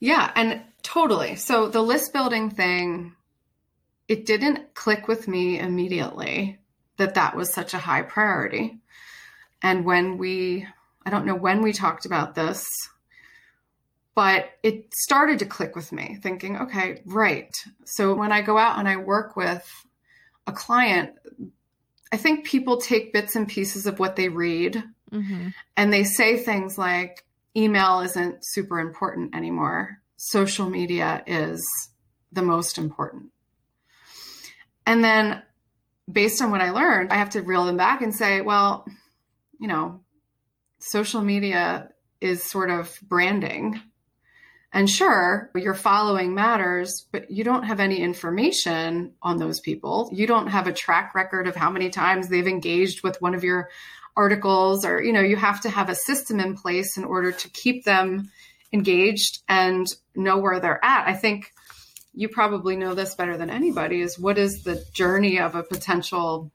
A: Yeah, and totally. So the list building thing it didn't click with me immediately that that was such a high priority. And when we, I don't know when we talked about this, but it started to click with me thinking, okay, right. So when I go out and I work with a client, I think people take bits and pieces of what they read mm-hmm. and they say things like, email isn't super important anymore. Social media is the most important. And then based on what I learned, I have to reel them back and say, well, you know, social media is sort of branding. And sure, your following matters, but you don't have any information on those people. You don't have a track record of how many times they've engaged with one of your articles, or, you know, you have to have a system in place in order to keep them engaged and know where they're at. I think you probably know this better than anybody is what is the journey of a potential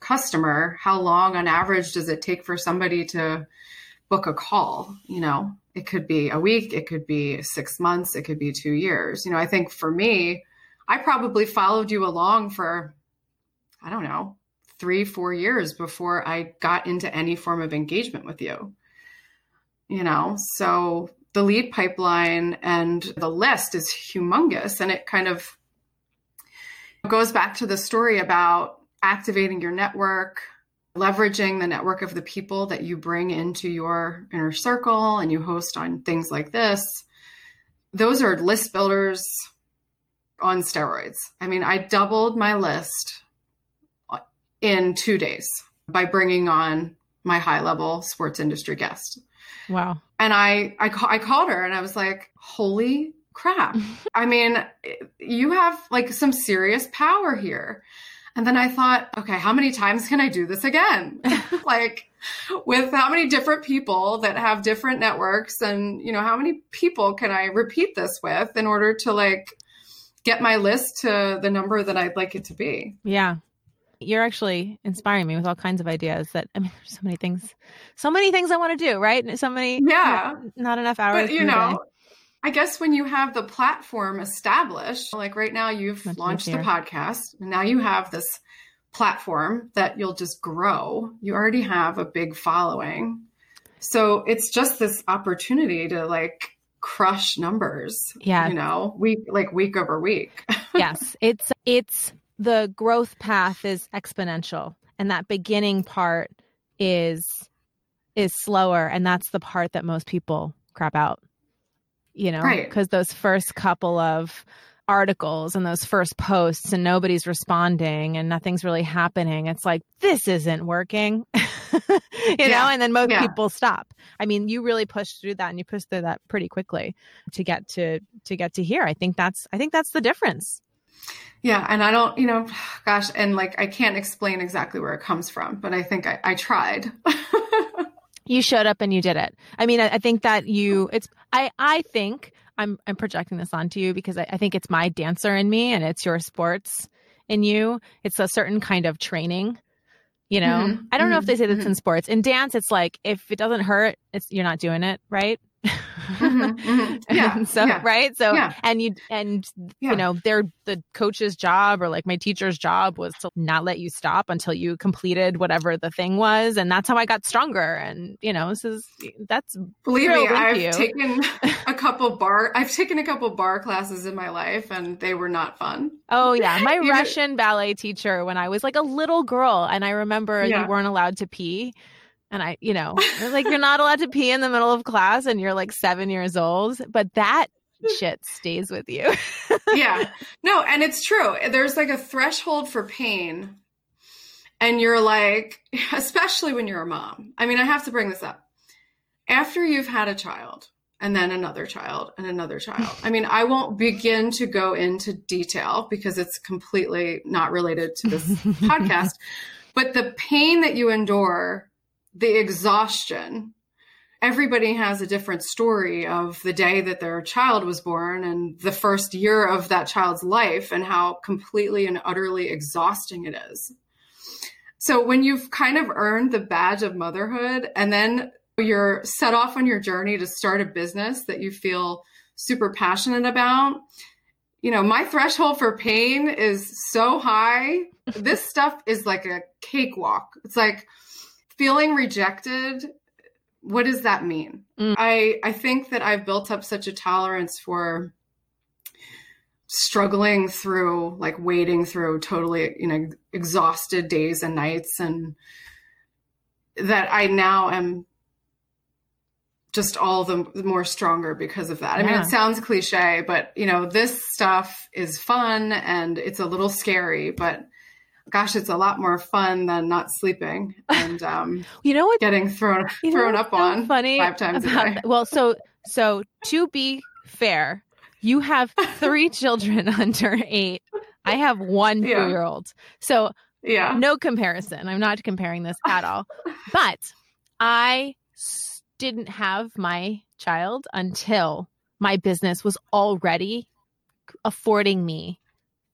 A: customer? How long on average does it take for somebody to book a call? You know it could be a week it could be six months it could be two years. You know i think for me i probably followed you along for i don't know three four years before i got into any form of engagement with you. You know so the lead pipeline and the list is humongous. And it kind of goes back to the story about activating your network, leveraging the network of the people that you bring into your inner circle and you host on things like this. Those are list builders on steroids. I mean, I doubled my list in two days by bringing on my high level sports industry guest.
B: Wow.
A: And I, I, I called her and I was like, holy crap. I mean, you have like some serious power here. And then I thought, okay, how many times can I do this again? like with how many different people that have different networks and, you know, how many people can I repeat this with in order to like get my list to the number that I'd like it to be?
B: Yeah. You're actually inspiring me with all kinds of ideas that I mean there's so many things so many things I want to do, right? So many
A: Yeah.
B: Not, not enough hours.
A: But you know, I guess when you have the platform established, like right now you've Much launched easier. the podcast, and now you have this platform that you'll just grow. You already have a big following. So it's just this opportunity to like crush numbers.
B: Yeah.
A: You know, week like week over week.
B: yes. It's it's the growth path is exponential and that beginning part is is slower and that's the part that most people crap out you know because right. those first couple of articles and those first posts and nobody's responding and nothing's really happening, it's like, this isn't working, you yeah. know, and then most yeah. people stop. I mean, you really pushed through that and you pushed through that pretty quickly to get to, to get to here. I think that's, I think that's the difference.
A: Yeah. And I don't, you know, gosh, and like I can't explain exactly where it comes from, but I think I, I tried.
B: you showed up and you did it. I mean, I, I, think that you, it's, I, I think I'm, I'm projecting this onto you because I, I think it's my dancer in me and it's your sports in you. It's a certain kind of training. You know, mm-hmm. I don't know if they say this mm-hmm. in sports. In dance, it's like if it doesn't hurt, it's you're not doing it, right? Mm-hmm, mm-hmm. Yeah. so yeah. right. So yeah. and you and yeah. you know, they're the coach's job or like my teacher's job was to not let you stop until you completed whatever the thing was. And that's how I got stronger. And you know, this is that's
A: believe me, I've you. taken a couple barre I've taken a couple barre classes in my life and they were not fun.
B: Oh yeah. My Russian ballet teacher when I was like a little girl and I remember you weren't allowed to pee and I, you know, like you're not allowed to pee in the middle of class and you're like seven years old, but that shit stays with you.
A: yeah. No, and it's true. There's like a threshold for pain. And you're like, especially when you're a mom. I mean, I have to bring this up. After you've had a child, and then another child and another child. I mean, I won't begin to go into detail because it's completely not related to this podcast. But the pain that you endure the exhaustion. Everybody has a different story of the day that their child was born and the first year of that child's life and how completely and utterly exhausting it is. So when you've kind of earned the badge of motherhood and then you're set off on your journey to start a business that you feel super passionate about, you know, my threshold for pain is so high. this stuff is like a cakewalk. It's like, feeling rejected what does that mean mm. i i think that i've built up such a tolerance for struggling through like wading through totally you know exhausted days and nights and that i now am just all the more stronger because of that. I mean, it sounds cliche, but you know, this stuff is fun and it's a little scary, but gosh, it's a lot more fun than not sleeping and um,
B: you know what
A: getting thrown thrown up on
B: funny
A: five times about,
B: Well, so so to be fair, you have three children under eight. I have one yeah. year old. So yeah, no comparison. I'm not comparing this at all. but I didn't have my child until my business was already affording me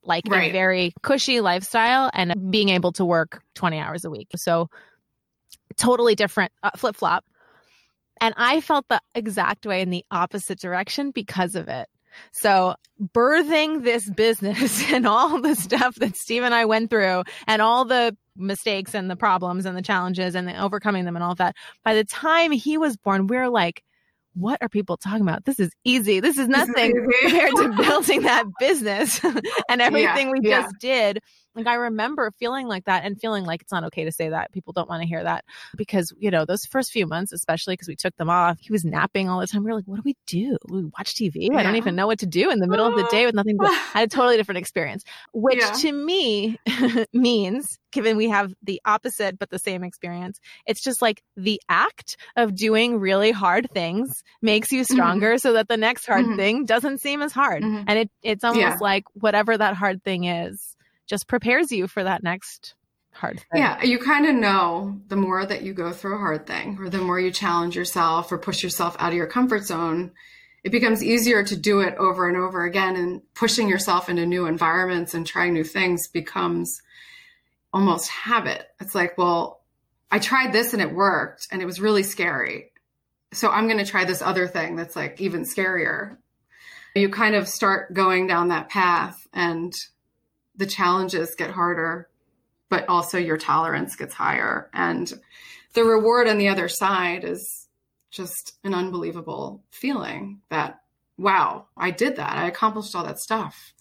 B: like right. a very cushy lifestyle and being able to work 20 hours a week. So totally different uh, flip flop. And I felt the exact way in the opposite direction because of it. So birthing this business and all the stuff that Steve and I went through and all the mistakes and the problems and the challenges and the overcoming them and all of that. By the time he was born, we we're like, what are people talking about? This is easy. This is nothing compared to building that business and everything yeah, we yeah. just did. Like I remember feeling like that and feeling like it's not okay to say that. People don't want to hear that because, you know, those first few months, especially because we took them off, he was napping all the time. We were like, what do we do? We watch TV. Yeah. I don't even know what to do in the middle of the day with nothing but I had a totally different experience, which yeah. to me means given we have the opposite but the same experience, it's just like the act of doing really hard things makes you mm-hmm. stronger mm-hmm. so that the next hard mm-hmm. thing doesn't seem as hard. Mm-hmm. And it, it's almost yeah. like whatever that hard thing is just prepares you for that next hard thing.
A: Yeah, you kind of know the more that you go through a hard thing or the more you challenge yourself or push yourself out of your comfort zone, it becomes easier to do it over and over again and pushing yourself into new environments and trying new things becomes almost habit. It's like, well, I tried this and it worked and it was really scary. So I'm going to try this other thing that's like even scarier. You kind of start going down that path and the challenges get harder, but also your tolerance gets higher. And the reward on the other side is just an unbelievable feeling that, wow, I did that. I accomplished all that stuff.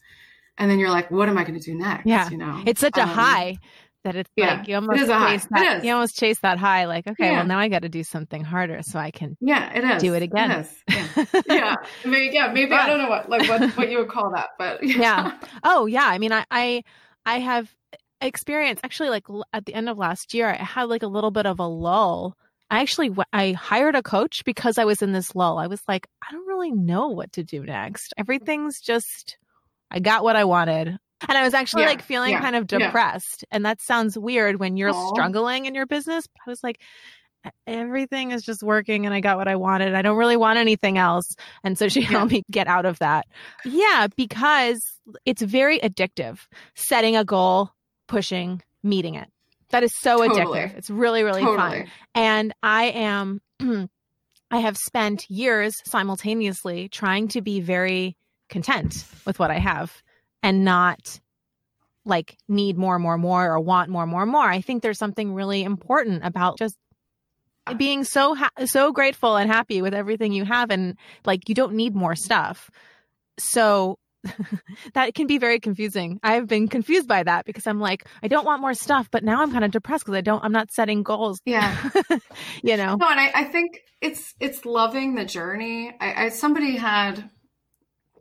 A: And then you're like, what am I going to do next?
B: Yeah.
A: You know,
B: it's such a um, high that it's
A: Yeah.
B: like you almost
A: high.
B: chase
A: It
B: that you almost chase that high like okay
A: Yeah.
B: well now i got to do something harder so i can
A: Yeah, it is.
B: Do it again.
A: is. Yeah. yeah. Maybe, yeah. Maybe I don't know what like what, what you would call that, but
B: yeah oh yeah i mean i i, I have experience actually like l- at the end of last year i had like a little bit of a lull i actually w- i hired a coach because i was in this lull i was like i don't really know what to do next everything's just i got what i wanted and i was actually
A: Yeah,
B: like feeling
A: yeah,
B: kind of
A: yeah.
B: depressed. And that sounds weird when you're
A: Aw.
B: struggling in your business i was like "E- everything is just working and i got what i wanted. I don't really want anything else. And so she
A: Yeah.
B: helped me get out of that. Yeah because it's very addictive setting a goal pushing meeting it. That is so
A: Totally.
B: addictive. It's really really fun. And I am, I have spent years simultaneously trying to be very content with what I have and not like need more, more, more or want more, more, more. I think there's something really important about just being so ha- so grateful and happy with everything you have and like you don't need more stuff. So that can be very confusing. I've been confused by that because I'm like I don't want more stuff, but now I'm kind of depressed because I don't I'm not setting goals
A: Yeah.
B: you know
A: No, and I, I think it's it's loving the journey. I, I somebody had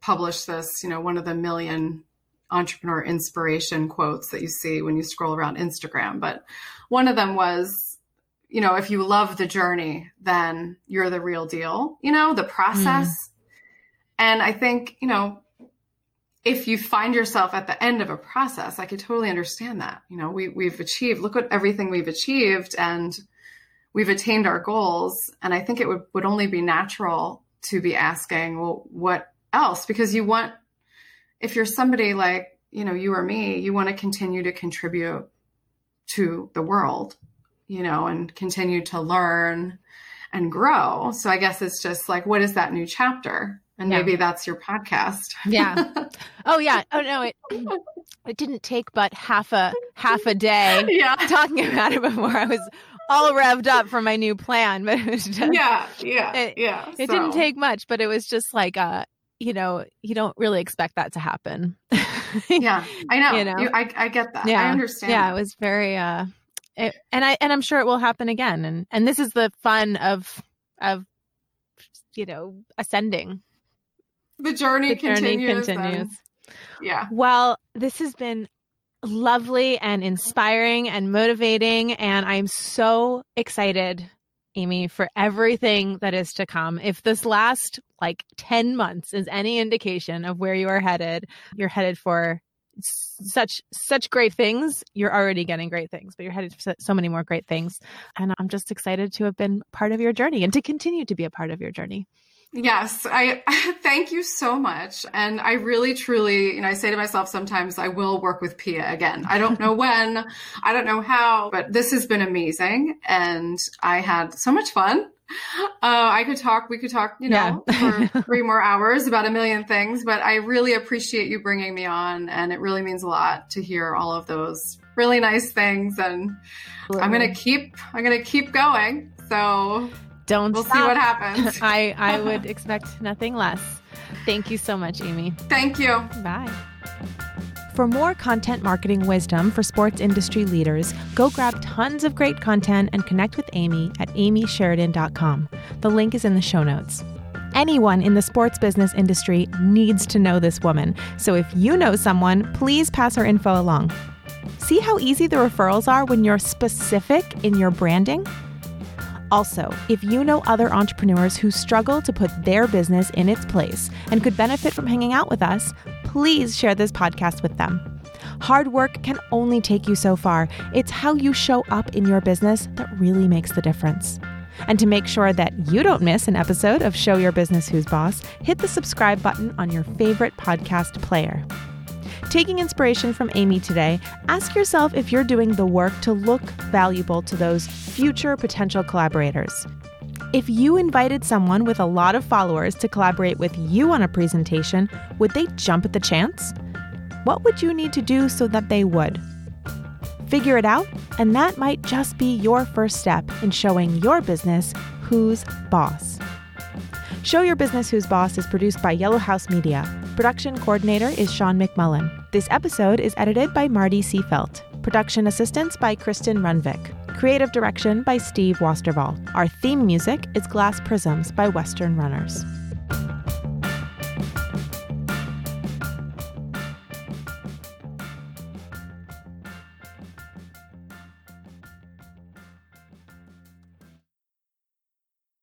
A: published this, you know, one of the million entrepreneur inspiration quotes that you see when you scroll around Instagram. But one of them was, you know, if you love the journey, then you're the real deal, you know, the process. Mm. And I think, you know, if you find yourself at the end of a process, I could totally understand that. You know, we we've achieved, look at everything we've achieved and we've attained our goals. And I think it would, would only be natural to be asking, well, what else? Because you want, if you're somebody like, you know, you or me, you want to continue to contribute to the world, you know, and continue to learn and grow. So I guess it's just like, what is that new chapter? And
B: Yeah.
A: maybe that's your podcast.
B: Yeah. Oh yeah. Oh no, it it didn't take but half a half a day
A: yeah.
B: talking about it before I was all revved up for my new plan. But it was just,
A: Yeah. Yeah.
B: It-
A: yeah.
B: it
A: So,
B: didn't take much, but it was just like uh you know, you don't really expect that to happen.
A: Yeah. I know.
B: You know?
A: You- I, I get that.
B: Yeah.
A: I understand.
B: Yeah,
A: that.
B: it was very uh it, and I and I'm sure it will happen again. And and this is the fun of of you know, ascending.
A: The journey
B: The journey
A: continues.
B: continues.
A: yeah.
B: Well, this has been lovely and inspiring and motivating. And I'm so excited, Amy, for everything that is to come. If this last like 10 months is any indication of where you are headed, you're headed for such such great things. You're already getting great things but you're headed for so- so many more great things. And i'm just excited to have been part of your journey and to continue to be a part of your journey
A: Yes, I thank you so much. And I really, truly, you know, I say to myself sometimes I will work with Pia again. I don't know when, I don't know how, but this has been amazing. And I had so much fun. Uh, I could talk, we could talk, you know,
B: Yeah.
A: for three more hours about a million things, but I really appreciate you bringing me on. And it really means a lot to hear all of those really nice things. And I'm going to keep, I'm going to keep going. So
B: don't
A: we'll see what happens.
B: I I would expect nothing less. Thank you so much, Amy.
A: Thank you.
B: Bye. For more content marketing wisdom for sports industry leaders, go grab tons of great content and connect with Amy at amysheridan.com. The link is in the show notes. Anyone in the sports business industry needs to know this woman, so if you know someone, please pass her info along. See how easy the referrals are when you're specific in your branding? Also, if you know other entrepreneurs who struggle to put their business in its place and could benefit from hanging out with us, please share this podcast with them. Hard work can only take you so far. It's how you show up in your business that really makes the difference. And to make sure that you don't miss an episode of Show Your Business Who's Boss, hit the subscribe button on your favorite podcast player. Taking inspiration from Amy today, ask yourself if you're doing the work to look valuable to those future potential collaborators. If you invited someone with a lot of followers to collaborate with you on a presentation, would they jump at the chance? What would you need to do so that they would? Figure it out, and that might just be your first step in showing your business who's boss. Show Your Business Who's Boss is produced by Yellow House Media. Production coordinator is Sean McMullen. This episode is edited by Marty Seafelt. Production assistance by Kristen Runvik. Creative direction by Steve Wasterval. Our theme music is Glass Prisms by Western Runners.